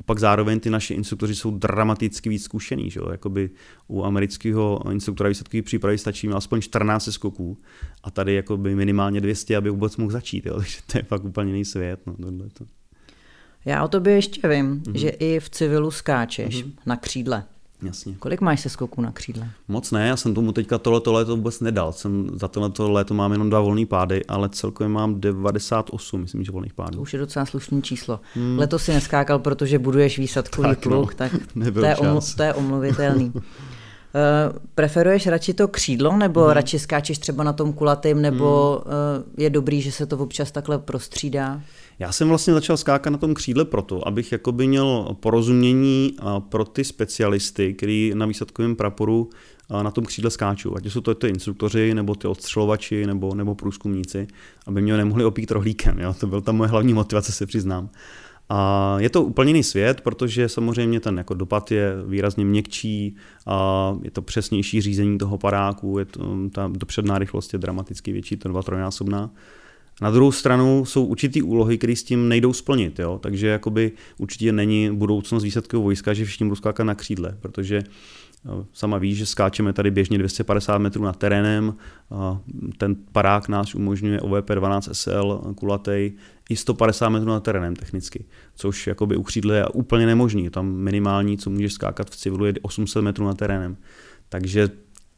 A pak zároveň ty naši instruktoři jsou dramaticky víc zkušený. Že? Jakoby u amerického instruktora výsadkové přípravy stačí aspoň 14 skoků a tady jakoby minimálně 200, aby vůbec mohl začít. Jo? Takže to je fakt úplně jiný svět. No, to. Já o tobě ještě vím, mm-hmm. že i v civilu skáčeš mm-hmm. na křídle. Jasně. Kolik máš se skoků na křídle? Moc ne, já jsem tomu teďka tohleto léto vůbec nedal. Jsem, za tohleto léto mám jenom dva volný pády, ale celkově mám 98, myslím, že volných pádů. To už je docela slušné číslo. Hmm. Letos si neskákal, protože buduješ výsadkový tak, pluk, no, tak to je, omlu- to je omluvitelný. Uh, preferuješ radši to křídlo, nebo hmm. radši skáčeš třeba na tom kulatým, nebo hmm. uh, je dobrý, že se to občas takhle prostřídá? Já jsem vlastně začal skákat na tom křídle proto, abych jakoby měl porozumění pro ty specialisty, který na výsadkovém praporu na tom křídle skáčou. Ať jsou to ty instruktoři, nebo ty odstřelovači, nebo, nebo průzkumníci, aby mě nemohli opít rohlíkem. Jo? To byl ta moje hlavní motivace, se přiznám. A je to úplně jiný svět, protože samozřejmě ten jako dopad je výrazně měkčí, a je to přesnější řízení toho padáku, je to, ta dopředná rychlost je dramaticky větší, to dva trojnásobná. Na druhou stranu jsou určitý úlohy, které s tím nejdou splnit, jo? takže jakoby určitě není budoucnost výsadkového vojska, že všichni budou skákat na křídle, protože sama víš, že skáčeme tady běžně 250 metrů nad terénem, ten parák nás umožňuje OVP 12 SL kulatej i 150 metrů nad terénem technicky, což jakoby u křídle je úplně nemožný, tam minimální, co můžeš skákat v civilu je 800 metrů nad terénem. Takže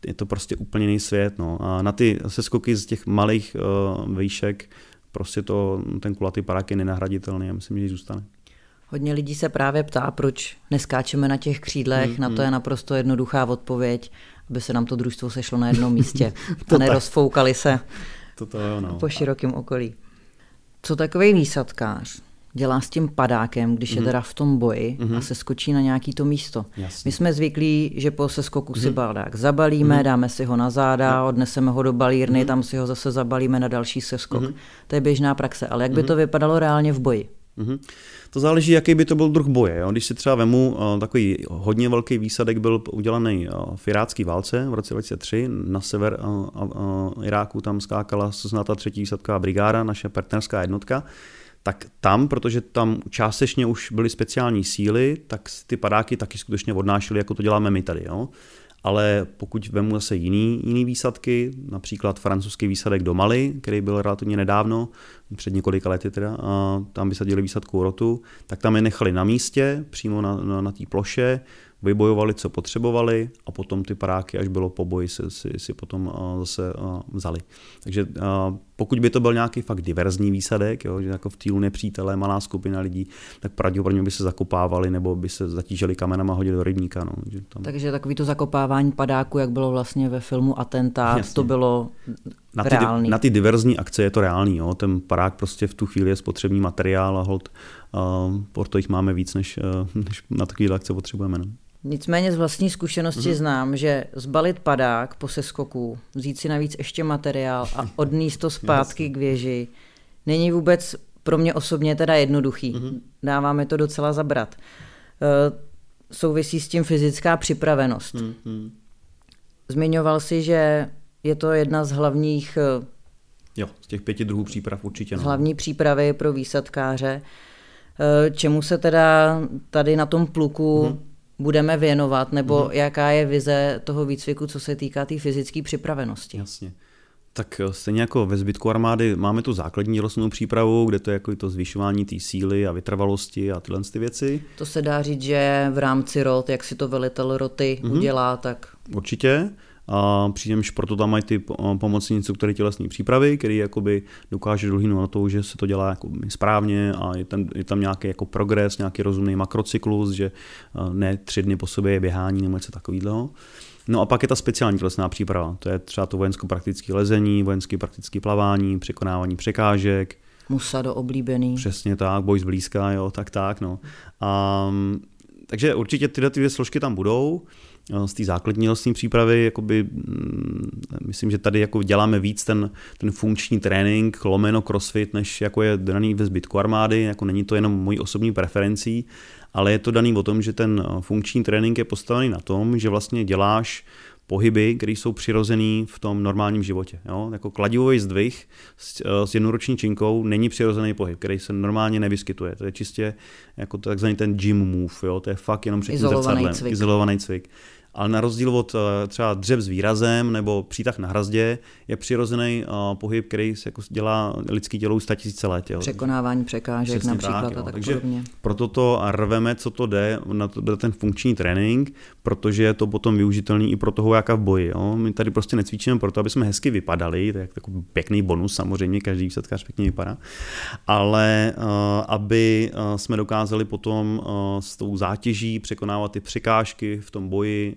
je to prostě úplně jiný svět. No. A na ty seskoky z těch malých uh, výšek prostě to, ten kulatý parák je nenahraditelný a myslím, že zůstane. Hodně lidí se právě ptá, proč neskáčeme na těch křídlech, mm, na to mm. je naprosto jednoduchá odpověď, aby se nám to družstvo sešlo na jednom místě a nerozfoukali se to to jo, no. po širokém okolí. Co takový výsadkář? Dělá s tím padákem, když mm-hmm. je mhm. teda v tom boji mm-hmm. a se skočí na nějaký to místo. Jasně. My jsme zvyklí, že po seskoku mm-hmm. si mhm. padák zabalíme, mm-hmm. dáme si ho na záda, odneseme ho do balírny, mm-hmm. tam si ho zase zabalíme na další seskok. Mm-hmm. To je běžná praxe, ale jak by mm-hmm. to vypadalo reálně v boji? Mm-hmm. To záleží, jaký by to byl druh boje. Jo? Když si třeba vemu, uh, takový hodně velký výsadek byl udělaný uh, v irácké válce v roce 2003 na sever uh, Iráku, tam skákala ta třetí výsadková brigáda, naše partnerská jednotka tak tam, protože tam částečně už byly speciální síly, tak ty padáky taky skutečně odnášely, jako to děláme my tady. Jo? Ale pokud vemu zase jiný, jiný výsadky, například francouzský výsadek do Mali, který byl relativně nedávno, před několika lety teda, a tam vysadili výsadkou rotu, tak tam je nechali na místě, přímo na, na, na té ploše, vybojovali, co potřebovali a potom ty paráky, až bylo po boji, si, si, si potom zase vzali. Takže pokud by to byl nějaký fakt diverzní výsadek, jo, že jako v týlu nepřítelé, malá skupina lidí, tak pravděpodobně by se zakopávali nebo by se zatížili kamenama a hodili do rybníka. No, že tam... Takže takový to zakopávání padáku, jak bylo vlastně ve filmu Atentát, Jasně. to bylo na ty, reálný. Na ty diverzní akce je to reálný. Jo. Ten parák prostě v tu chvíli je spotřební materiál a hold, uh, proto jich máme víc, než, uh, než na takové akce potřebujeme. No. Nicméně z vlastní zkušenosti mm-hmm. znám, že zbalit padák po seskoku, vzít si navíc ještě materiál a odníst to zpátky k věži, není vůbec pro mě osobně teda jednoduchý. Mm-hmm. Dáváme to docela zabrat. Uh, souvisí s tím fyzická připravenost. Mm-hmm. Zmiňoval si, že je to jedna z hlavních e, Jo, z těch pěti druhů příprav určitě. No. Hlavní přípravy pro výsadkáře. E, čemu se teda tady na tom pluku mm-hmm budeme věnovat, nebo mm-hmm. jaká je vize toho výcviku, co se týká té tý fyzické připravenosti. Jasně. Tak eh, stejně jako ve zbytku armády máme tu základní tělesnou přípravu, kde to je jako to zvyšování té síly a vytrvalosti a tyhle ty věci. To se dá říct, že v rámci rot, jak si to velitel roty mm-hmm. udělá, tak... Určitě a přičemž proto tam mají ty pomocní instruktory tělesné přípravy, který jakoby dokáže dohlínout na to, že se to dělá jako správně a je tam, je tam nějaký jako progres, nějaký rozumný makrocyklus, že ne tři dny po sobě je běhání nebo něco takového. No a pak je ta speciální tělesná příprava. To je třeba to vojensko-praktické lezení, vojenské praktické plavání, překonávání překážek, Musado oblíbený. Přesně tak, boj zblízka, jo, tak tak, no. Um, takže určitě tyhle dvě složky tam budou z té základní lesní přípravy, jakoby, mm, myslím, že tady jako děláme víc ten, ten funkční trénink, lomeno crossfit, než jako je daný ve zbytku armády, jako není to jenom mojí osobní preferencí, ale je to daný o tom, že ten funkční trénink je postavený na tom, že vlastně děláš pohyby, které jsou přirozený v tom normálním životě. Jo? Jako kladivový zdvih s, eh, s jednoroční činkou není přirozený pohyb, který se normálně nevyskytuje. To je čistě jako takzvaný ten gym move, jo? to je fakt jenom před tím zrcadlem, cvik. izolovaný cvik ale na rozdíl od eh, třeba dřev s výrazem nebo přítah na hrazdě je přirozený uh, pohyb, který se jako dělá lidský tělo už tisíce let. Jo. Překonávání překážek Přesně například tak, a tak Takže podobně. proto to rveme, co to jde, na, to, na ten funkční trénink, protože je to potom využitelný i pro toho jaká v boji. Jo. My tady prostě necvičíme proto, aby jsme hezky vypadali, to je takový pěkný bonus, samozřejmě každý výsadkář pěkně vypadá, ale uh, aby jsme dokázali potom s tou zátěží překonávat ty překážky v tom boji,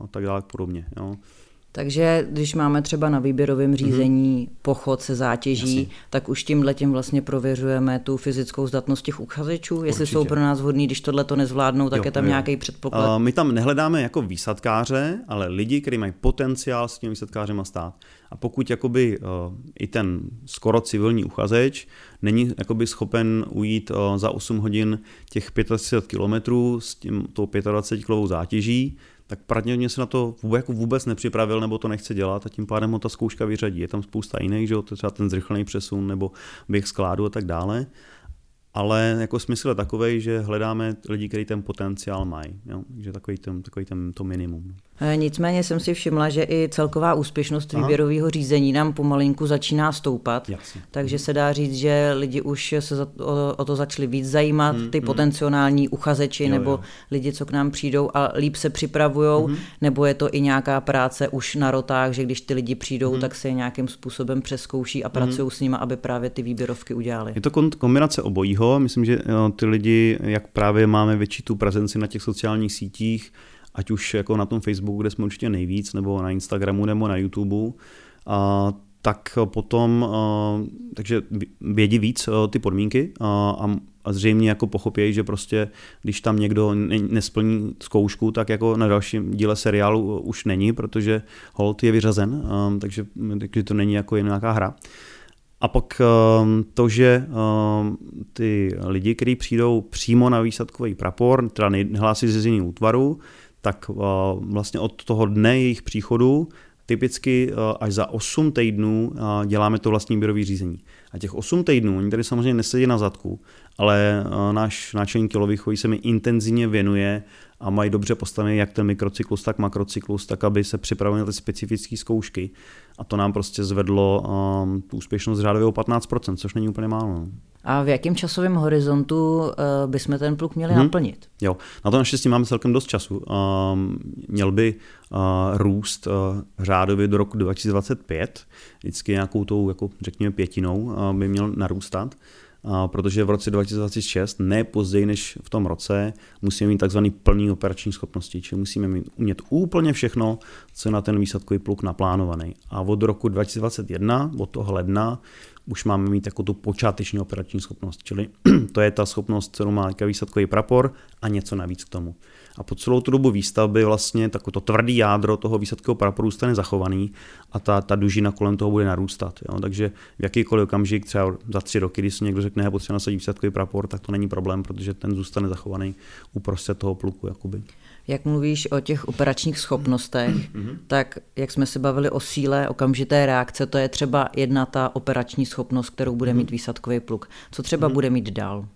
a tak dále podobně. Jo. Takže když máme třeba na výběrovém mhm. řízení mm-hmm. pochod se zátěží, Jasně. tak už tímhle tím vlastně prověřujeme tu fyzickou zdatnost těch uchazečů, jestli Určitě. jsou pro nás vhodní, když tohle to nezvládnou, tak jo, je tam jo. nějaký předpoklad. Uh, my tam nehledáme jako výsadkáře, ale lidi, kteří mají potenciál s tím výsadkářem stát. A pokud jakoby uh, i ten skoro civilní uchazeč není jakoby schopen ujít uh, za 8 hodin těch 35 kilometrů s tím, tou 25 kilovou zátěží, tak pravděpodobně se na to vůbec, jako vůbec nepřipravil nebo to nechce dělat a tím pádem ho ta zkouška vyřadí. Je tam spousta jiných, že jo, třeba ten zrychlený přesun nebo běh skládu a tak dále ale jako smysl je takový, že hledáme lidi, kteří ten potenciál mají. Jo? Takže takový, ten, takový ten, to minimum. No. E, nicméně jsem si všimla, že i celková úspěšnost Aha. výběrového řízení nám pomalinku začíná stoupat. Jasně. Takže se dá říct, že lidi už se za, o, o to začali víc zajímat, hmm, ty hmm. potenciální uchazeči jo, nebo jo. lidi, co k nám přijdou a líp se připravují, hmm. nebo je to i nějaká práce už na rotách, že když ty lidi přijdou, hmm. tak se je nějakým způsobem přeskouší a pracují hmm. s nimi, aby právě ty výběrovky udělali. Je to kombinace obojího Myslím, že ty lidi, jak právě máme větší tu prezenci na těch sociálních sítích, ať už jako na tom Facebooku, kde jsme určitě nejvíc, nebo na Instagramu, nebo na YouTube, a, tak potom, takže vědí víc ty podmínky a, a zřejmě jako pochopějí, že prostě, když tam někdo nesplní zkoušku, tak jako na dalším díle seriálu už není, protože hold je vyřazen, takže, takže to není jako nějaká hra. A pak ehm, to, že ehm, ty lidi, kteří přijdou přímo na výsadkový prapor, teda nehlásí z jiného útvaru, tak eh, vlastně od toho dne jejich příchodu typicky eh, až za 8 týdnů eh, děláme to vlastní běrový řízení. A těch 8 týdnů, oni tady samozřejmě nesedí na zadku, ale náš náčelník tělovýchovy se mi intenzivně věnuje a mají dobře postavený jak ten mikrocyklus, tak makrocyklus, tak aby se připravili na ty specifické zkoušky. A to nám prostě zvedlo um, tu úspěšnost řádově o 15%, což není úplně málo. No. A v jakém časovém horizontu uh, bychom ten pluk měli hmm. naplnit? Jo, na to naštěstí máme celkem dost času. Um, měl by uh, růst uh, řádově do roku 2025, vždycky nějakou tou, jako řekněme, pětinou uh, by měl narůstat protože v roce 2026, ne později než v tom roce, musíme mít takzvaný plný operační schopnosti, čili musíme mít, umět úplně všechno, co je na ten výsadkový pluk naplánovaný. A od roku 2021, od toho ledna, už máme mít jako tu počáteční operační schopnost, čili to je ta schopnost, kterou má výsadkový prapor a něco navíc k tomu a po celou tu dobu výstavby vlastně tako to tvrdý jádro toho výsadkového praporu zůstane zachovaný a ta, ta dužina kolem toho bude narůstat. Jo? Takže v jakýkoliv okamžik, třeba za tři roky, když si někdo řekne, že potřebuje nasadit výsadkový prapor, tak to není problém, protože ten zůstane zachovaný uprostřed toho pluku. Jakoby. Jak mluvíš o těch operačních schopnostech, mm-hmm. tak jak jsme se bavili o síle okamžité reakce, to je třeba jedna ta operační schopnost, kterou bude mít výsadkový pluk. Co třeba bude mít dál?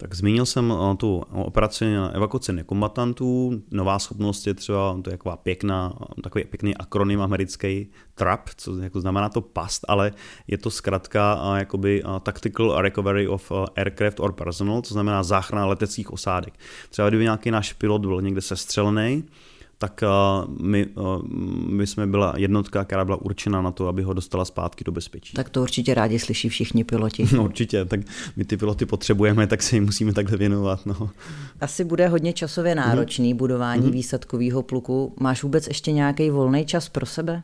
Tak zmínil jsem eh, tu operaci na evakuaci nekombatantů. Nová schopnost je třeba to je taková pěkná, takový pěkný akronym americký TRAP, co jako znamená to past, ale je to zkrátka eh, jakoby eh, Tactical Recovery of Aircraft or Personnel, co znamená záchrana leteckých osádek. Třeba kdyby nějaký náš pilot byl někde sestřelený, tak my, my jsme byla jednotka, která byla určena na to, aby ho dostala zpátky do bezpečí. Tak to určitě rádi slyší všichni piloti. No určitě, tak my ty piloty potřebujeme, tak se jim musíme takhle věnovat. No. Asi bude hodně časově náročný mm-hmm. budování mm-hmm. výsadkového pluku. Máš vůbec ještě nějaký volný čas pro sebe?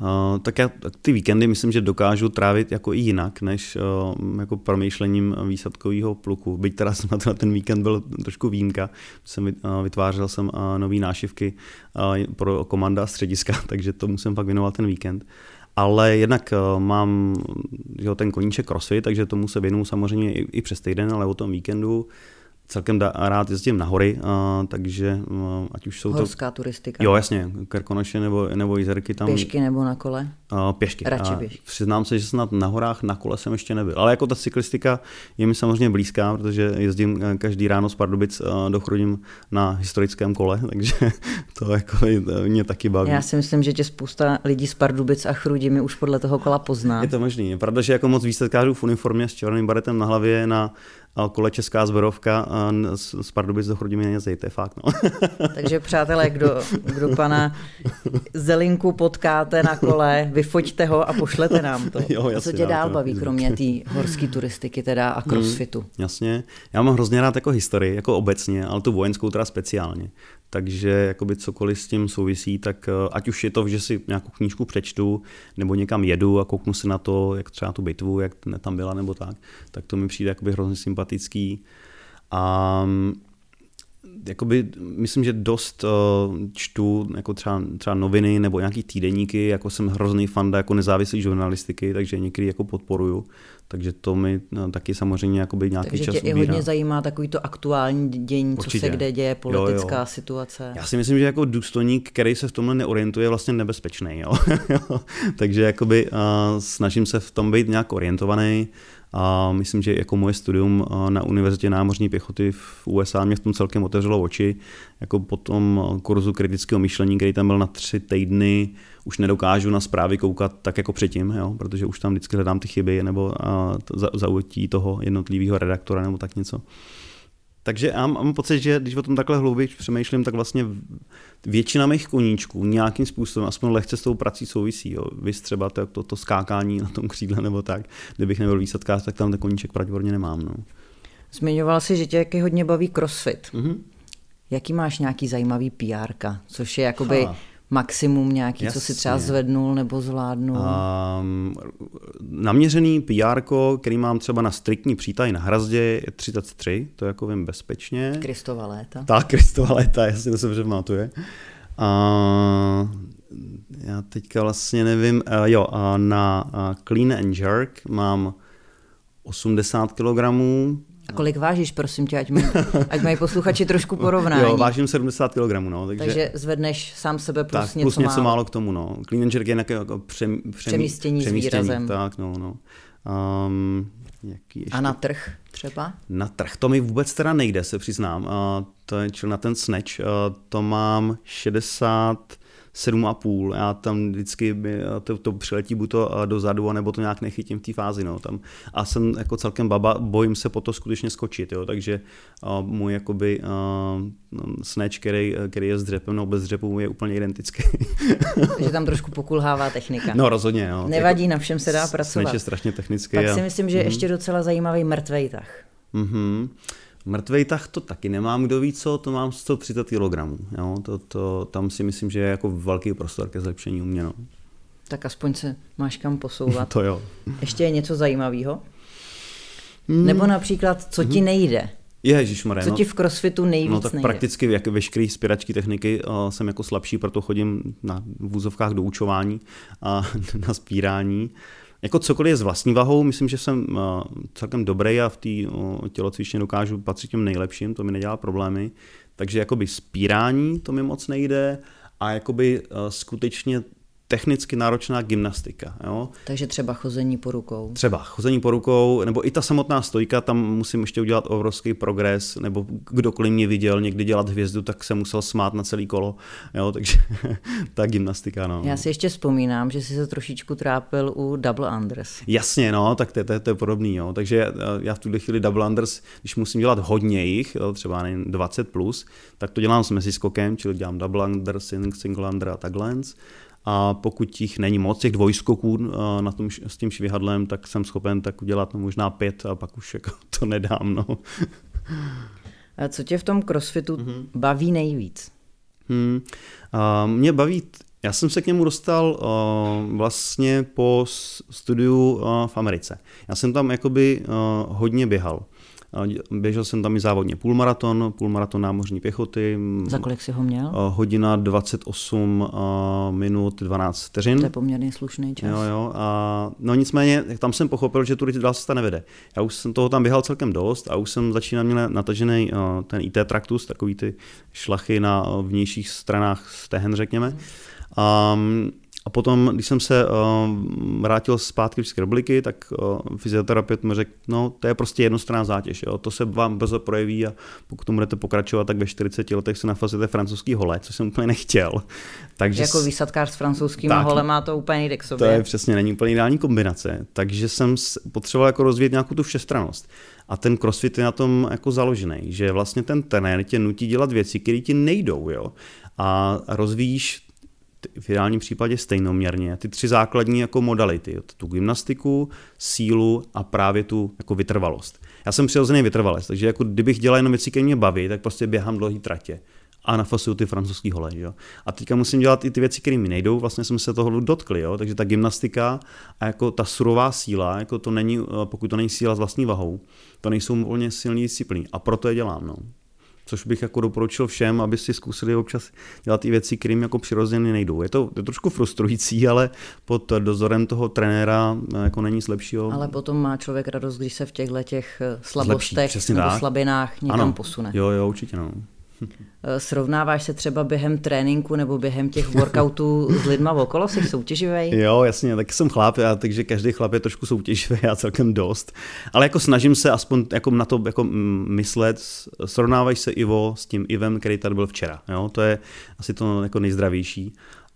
Uh, tak já ty víkendy myslím, že dokážu trávit jako i jinak, než uh, jako promýšlením výsadkového pluku. Byť teda jsem na, ten víkend byl trošku výjimka, jsem uh, vytvářel jsem nové nášivky pro komanda střediska, takže to musím pak věnovat ten víkend. Ale jednak mám jo, ten koníček crossfit, takže tomu se věnuju samozřejmě i, i přes týden, ale o tom víkendu celkem da, rád jezdím na hory, uh, takže uh, ať už jsou Horská to... Horská turistika. Jo, jasně, Krkonoše nebo, nebo Jizerky tam. Pěšky nebo na kole? Uh, pěšky. Radši pěšky. Přiznám se, že snad na horách na kole jsem ještě nebyl. Ale jako ta cyklistika je mi samozřejmě blízká, protože jezdím každý ráno z Pardubic uh, do Chrudim na historickém kole, takže to jako mě taky baví. Já si myslím, že tě spousta lidí z Pardubic a Chrudimi už podle toho kola pozná. Je to možný. Je pravda, že jako moc výsledkářů v uniformě s červeným baretem na hlavě na kole Česká zborovka z Pardubic do Chrudimi to je fakt. No. Takže přátelé, kdo, kdo pana Zelinku potkáte na kole, vyfoťte ho a pošlete nám to. Jo, jasně, Co tě dál baví, kromě té horské turistiky teda a crossfitu? Hmm, jasně, já mám hrozně rád jako historii, jako obecně, ale tu vojenskou teda speciálně. Takže jakoby cokoliv s tím souvisí, tak eh, ať už je to, že si nějakou knížku přečtu, nebo někam jedu a kouknu si na to, jak třeba tu bitvu, jak tam byla nebo tak, tak to mi přijde jakoby hrozně sympatický. A jakoby, myslím, že dost uh, čtu jako třeba, třeba noviny nebo nějaký týdeníky, jako jsem hrozný fanda jako nezávislý žurnalistiky, takže někdy jako podporuju. Takže to mi no, taky samozřejmě jakoby nějaký takže čas tě ubírá. i hodně zajímá takový to aktuální dění, Určitě. co se kde děje, politická jo, jo. situace. Já si myslím, že jako důstojník, který se v tomhle neorientuje, je vlastně nebezpečný. Jo? takže jakoby, uh, snažím se v tom být nějak orientovaný. A myslím, že jako moje studium na Univerzitě námořní pěchoty v USA mě v tom celkem otevřelo oči. Jako po tom kurzu kritického myšlení, který tam byl na tři týdny, už nedokážu na zprávy koukat tak jako předtím, jo, protože už tam vždycky hledám ty chyby nebo a, zaujatí toho jednotlivého redaktora nebo tak něco. Takže já mám pocit, že když o tom takhle hlouběji přemýšlím, tak vlastně většina mých koníčků nějakým způsobem, aspoň lehce s tou prací souvisí. Jo. Vy třeba to, to, to skákání na tom křídle nebo tak, kdybych nebyl výsadkář, tak tam ten koníček pravděpodobně nemám. No. Zmiňoval si, že tě jaký hodně baví crossfit. Mm-hmm. Jaký máš nějaký zajímavý PR, což je jakoby ha maximum nějaký, Jasně. co si třeba zvednul nebo zvládnul? Um, naměřený PR, který mám třeba na striktní přítaj na hrazdě, je 33, to jako vím bezpečně. Kristova léta. Tak, Kristova léta, jestli to se dobře pamatuje. Uh, já teďka vlastně nevím, uh, jo, uh, na uh, Clean and Jerk mám 80 kg, a kolik vážíš, prosím tě, ať, mají, ať mají posluchači trošku porovnání. Jo, vážím 70 kg, no. Takže, takže zvedneš sám sebe plus tak, něco plus něco málo. málo k tomu, no. Clean and jerk je nějaké jako přem, přemí, přemístění, přemístění s výrazem. Tak, no, no. Um, jaký ještě? A na trh třeba? Na trh, to mi vůbec teda nejde, se přiznám. Uh, to je, čili na ten snatch, uh, to mám 60 7,5. Já tam vždycky to, to přiletí buď to dozadu, nebo to nějak nechytím v té fázi. No. Tam, a jsem jako celkem baba, bojím se po to skutečně skočit, jo. takže uh, můj jakoby uh, snatch, který, který je s dřepem nebo bez dřepu, je úplně identický. takže tam trošku pokulhává technika. No rozhodně. Jo. Nevadí, jako, na všem se dá pracovat. Snatch je strašně technický. Tak a... si myslím, že mm-hmm. ještě docela zajímavý mrtvej tah. Mm-hmm. Mrtvej tah to taky nemám, kdo ví co, to mám 130 kg. Jo? To, to, tam si myslím, že je jako velký prostor ke zlepšení u mě. No. Tak aspoň se máš kam posouvat. to jo. Ještě je něco zajímavého? Hmm. Nebo například, co ti hmm. nejde? Ježišmarja, Co ti v crossfitu nejvíc No tak nejde? prakticky jak veškeré spěračky techniky uh, jsem jako slabší, proto chodím na vůzovkách do učování a na spírání. Jako cokoliv je s vlastní vahou, myslím, že jsem uh, celkem dobrý a v té uh, tělocvičně dokážu patřit těm nejlepším, to mi nedělá problémy. Takže jakoby spírání to mi moc nejde a jakoby uh, skutečně technicky náročná gymnastika. Jo? Takže třeba chození po rukou. Třeba chození po rukou, nebo i ta samotná stojka, tam musím ještě udělat obrovský progres, nebo kdokoliv mě viděl někdy dělat hvězdu, tak se musel smát na celý kolo. Jo? Takže ta gymnastika. No. Já si ještě vzpomínám, že jsi se trošičku trápil u double unders. Jasně, no, tak to, to, to je podobný. Jo? Takže já v tuhle chvíli double unders, když musím dělat hodně jich, jo, třeba nevím, 20 plus, tak to dělám s meziskokem, čili dělám double under, single under a takhle a pokud jich není moc, těch dvojskoků eh, na tom, s tím švihadlem, tak jsem schopen tak udělat no, možná pět a pak už jako to nedám. No. A co tě v tom crossfitu mm-hmm. baví nejvíc? Hmm. A mě baví Já jsem se k němu dostal uh, vlastně po studiu uh, v Americe. Já jsem tam jakoby uh, hodně běhal. Běžel jsem tam i závodně půlmaraton, půlmaraton námořní pěchoty. Za kolik jsi ho měl? Hodina 28 minut 12 vteřin. To je poměrně slušný čas. Jo, jo. A, no nicméně, tam jsem pochopil, že tu dál se nevede. Já už jsem toho tam běhal celkem dost a už jsem začínal měl natažený ten IT traktus, takový ty šlachy na vnějších stranách stehen, řekněme. Um, a potom, když jsem se uh, vrátil zpátky do České republiky, tak uh, fyzioterapeut mi řekl, no to je prostě jednostranná zátěž, jo? to se vám brzo projeví a pokud tomu budete pokračovat, tak ve 40 letech se nafazujete francouzský hole, což jsem úplně nechtěl. Takže jako výsadkář s francouzským holem má to úplně nejde k sobě. To je přesně, není úplně ideální kombinace. Takže jsem potřeboval jako rozvíjet nějakou tu všestranost. A ten crossfit je na tom jako založený, že vlastně ten trenér tě nutí dělat věci, které ti nejdou, jo. A rozvíjíš v ideálním případě stejnoměrně ty tři základní jako modality, tu gymnastiku, sílu a právě tu jako vytrvalost. Já jsem přirozený vytrvalec, takže jako kdybych dělal jenom věci, které mě baví, tak prostě běhám dlouhý tratě a nafasuju ty francouzský hole. Jo? A teďka musím dělat i ty věci, které mi nejdou, vlastně jsme se toho dotkli, jo? takže ta gymnastika a jako ta surová síla, jako to není, pokud to není síla s vlastní vahou, to nejsou úplně silný disciplíny a proto je dělám. No což bych jako doporučil všem, aby si zkusili občas dělat i věci, kterým jako přirozeně nejdou. Je to, je to trošku frustrující, ale pod dozorem toho trenéra eh, jako není nic lepšího. Ale potom má člověk radost, když se v těchto těch eh, slabostech Zlepší, nebo tak. slabinách někam ano. posune. Jo, jo, určitě no. Eh, srovnáváš se třeba během tréninku nebo během těch workoutů s lidma okolo? Jsi soutěživý? Jo, jasně, taky jsem chlap, já, takže každý chlap je trošku soutěživý, já celkem dost. Ale jako snažím se aspoň jako na to jako myslet, srovnávají se Ivo s tím Ivem, který tady byl včera. Jo? To je asi to jako nejzdravější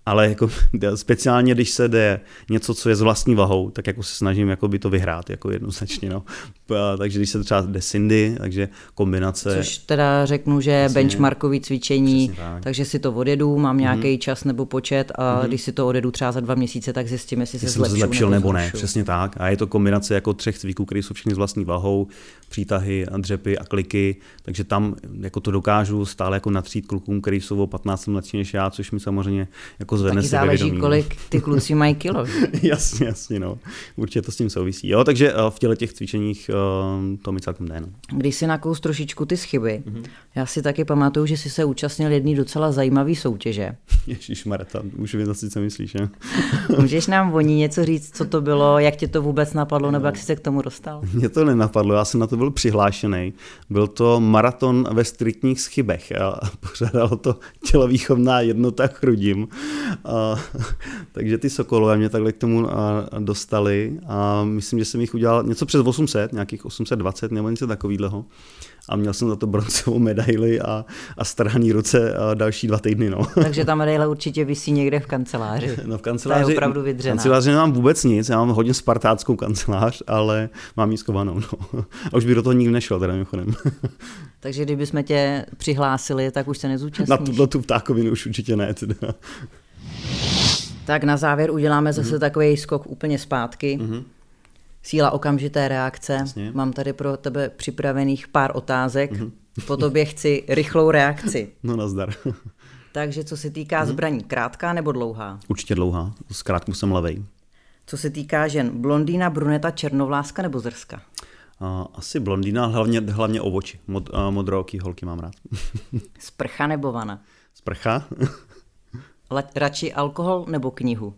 ale jako speciálně, když se jde něco, co je s vlastní vahou, tak jako se snažím jako by to vyhrát, jako jednoznačně, no. Takže když se třeba jde Cindy, takže kombinace. Což teda řeknu, že je benchmarkový cvičení, tak. takže si to odjedu, mám mhm. nějaký mm-hmm. čas nebo počet a mm-hmm. když si to odjedu třeba za dva měsíce, tak zjistím, jestli se zlepšil, zlepšil nebo, nebo ne. Přesně tak. A je to kombinace jako třech cviků, které jsou všechny s vlastní vahou, přítahy, a dřepy a kliky, takže tam jako to dokážu stále jako natřít klukům, který jsou o 15 let než já, což mi samozřejmě jako zvedne Taky záleží, vědomí. kolik ty kluci mají kilo. jasně, jasně, no. Určitě to s tím souvisí. Jo, takže eh, v těle těch cvičeních eh, to mi celkem jde. No. Když si nakous trošičku ty schyby, mm-hmm. já si taky pamatuju, že jsi se účastnil jedný docela zajímavý soutěže. Ježíš Marta, už vím zase, co myslíš. Ne? Můžeš nám o ní něco říct, co to bylo, jak tě to vůbec napadlo, nebo jak jsi se k tomu dostal? Mě to nenapadlo, já jsem na to byl přihlášený. Byl to maraton ve striktních schybech a pořádalo to tělovýchovná jednota Chrudim. A, takže ty Sokolové mě takhle k tomu dostali a myslím, že jsem jich udělal něco přes 800, nějakých 820 nebo něco takového a měl jsem za to broncovou medaili a, a strhaný ruce a další dva týdny. No. Takže ta medaile určitě vysí někde v kanceláři. No v kanceláři, to je opravdu vydřená. V kanceláři nemám vůbec nic, já mám hodně spartáckou kancelář, ale mám ji skovanou. No. A už by do toho nikdy nešel, teda mimochodem. Takže kdybychom tě přihlásili, tak už se nezúčastníš? Na tuto tu ptákovinu už určitě ne. Teda. Tak na závěr uděláme zase mm-hmm. takový skok úplně zpátky. Mm-hmm síla okamžité reakce. Jasně. Mám tady pro tebe připravených pár otázek. Mm-hmm. Po tobě chci rychlou reakci. No nazdar. Takže co se týká mm-hmm. zbraní, krátká nebo dlouhá? Určitě dlouhá, s krátkou jsem levej. Co se týká žen, blondýna, bruneta, černovláska nebo zrska? Uh, asi blondýna, hlavně, hlavně ovoči. Mod, uh, modrooký holky mám rád. Sprcha nebo vana? Sprcha. Radši alkohol nebo knihu?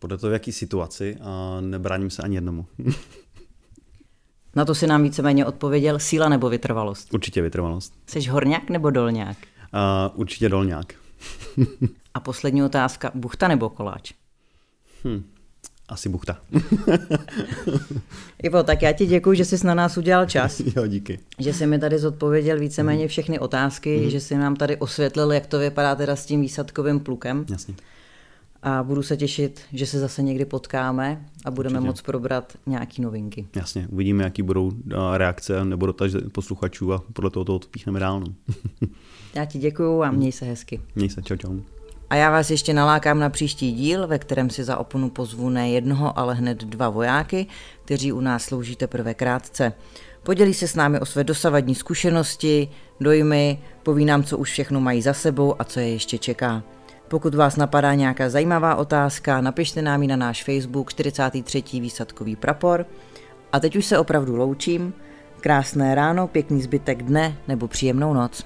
podle toho, v jaký situaci a nebráním se ani jednomu. Na to si nám víceméně odpověděl síla nebo vytrvalost? Určitě vytrvalost. Jsi horňák nebo dolňák? Uh, určitě dolňák. a poslední otázka, buchta nebo koláč? Hm, asi buchta. Ivo, tak já ti děkuji, že jsi na nás udělal čas. jo, díky. Že jsi mi tady zodpověděl víceméně všechny otázky, mm. že jsi nám tady osvětlil, jak to vypadá teda s tím výsadkovým plukem. Jasně a budu se těšit, že se zase někdy potkáme a budeme Určitě. moc probrat nějaký novinky. Jasně, uvidíme, jaký budou reakce nebo dotazy posluchačů a podle toho to odpíchneme dál. No. Já ti děkuju a měj se hezky. Měj se, čau čau. A já vás ještě nalákám na příští díl, ve kterém si za oponu pozvu ne jednoho, ale hned dva vojáky, kteří u nás slouží teprve krátce. Podělí se s námi o své dosavadní zkušenosti, dojmy, poví nám, co už všechno mají za sebou a co je ještě čeká. Pokud vás napadá nějaká zajímavá otázka, napište nám ji na náš Facebook 43. výsadkový prapor. A teď už se opravdu loučím. Krásné ráno, pěkný zbytek dne nebo příjemnou noc.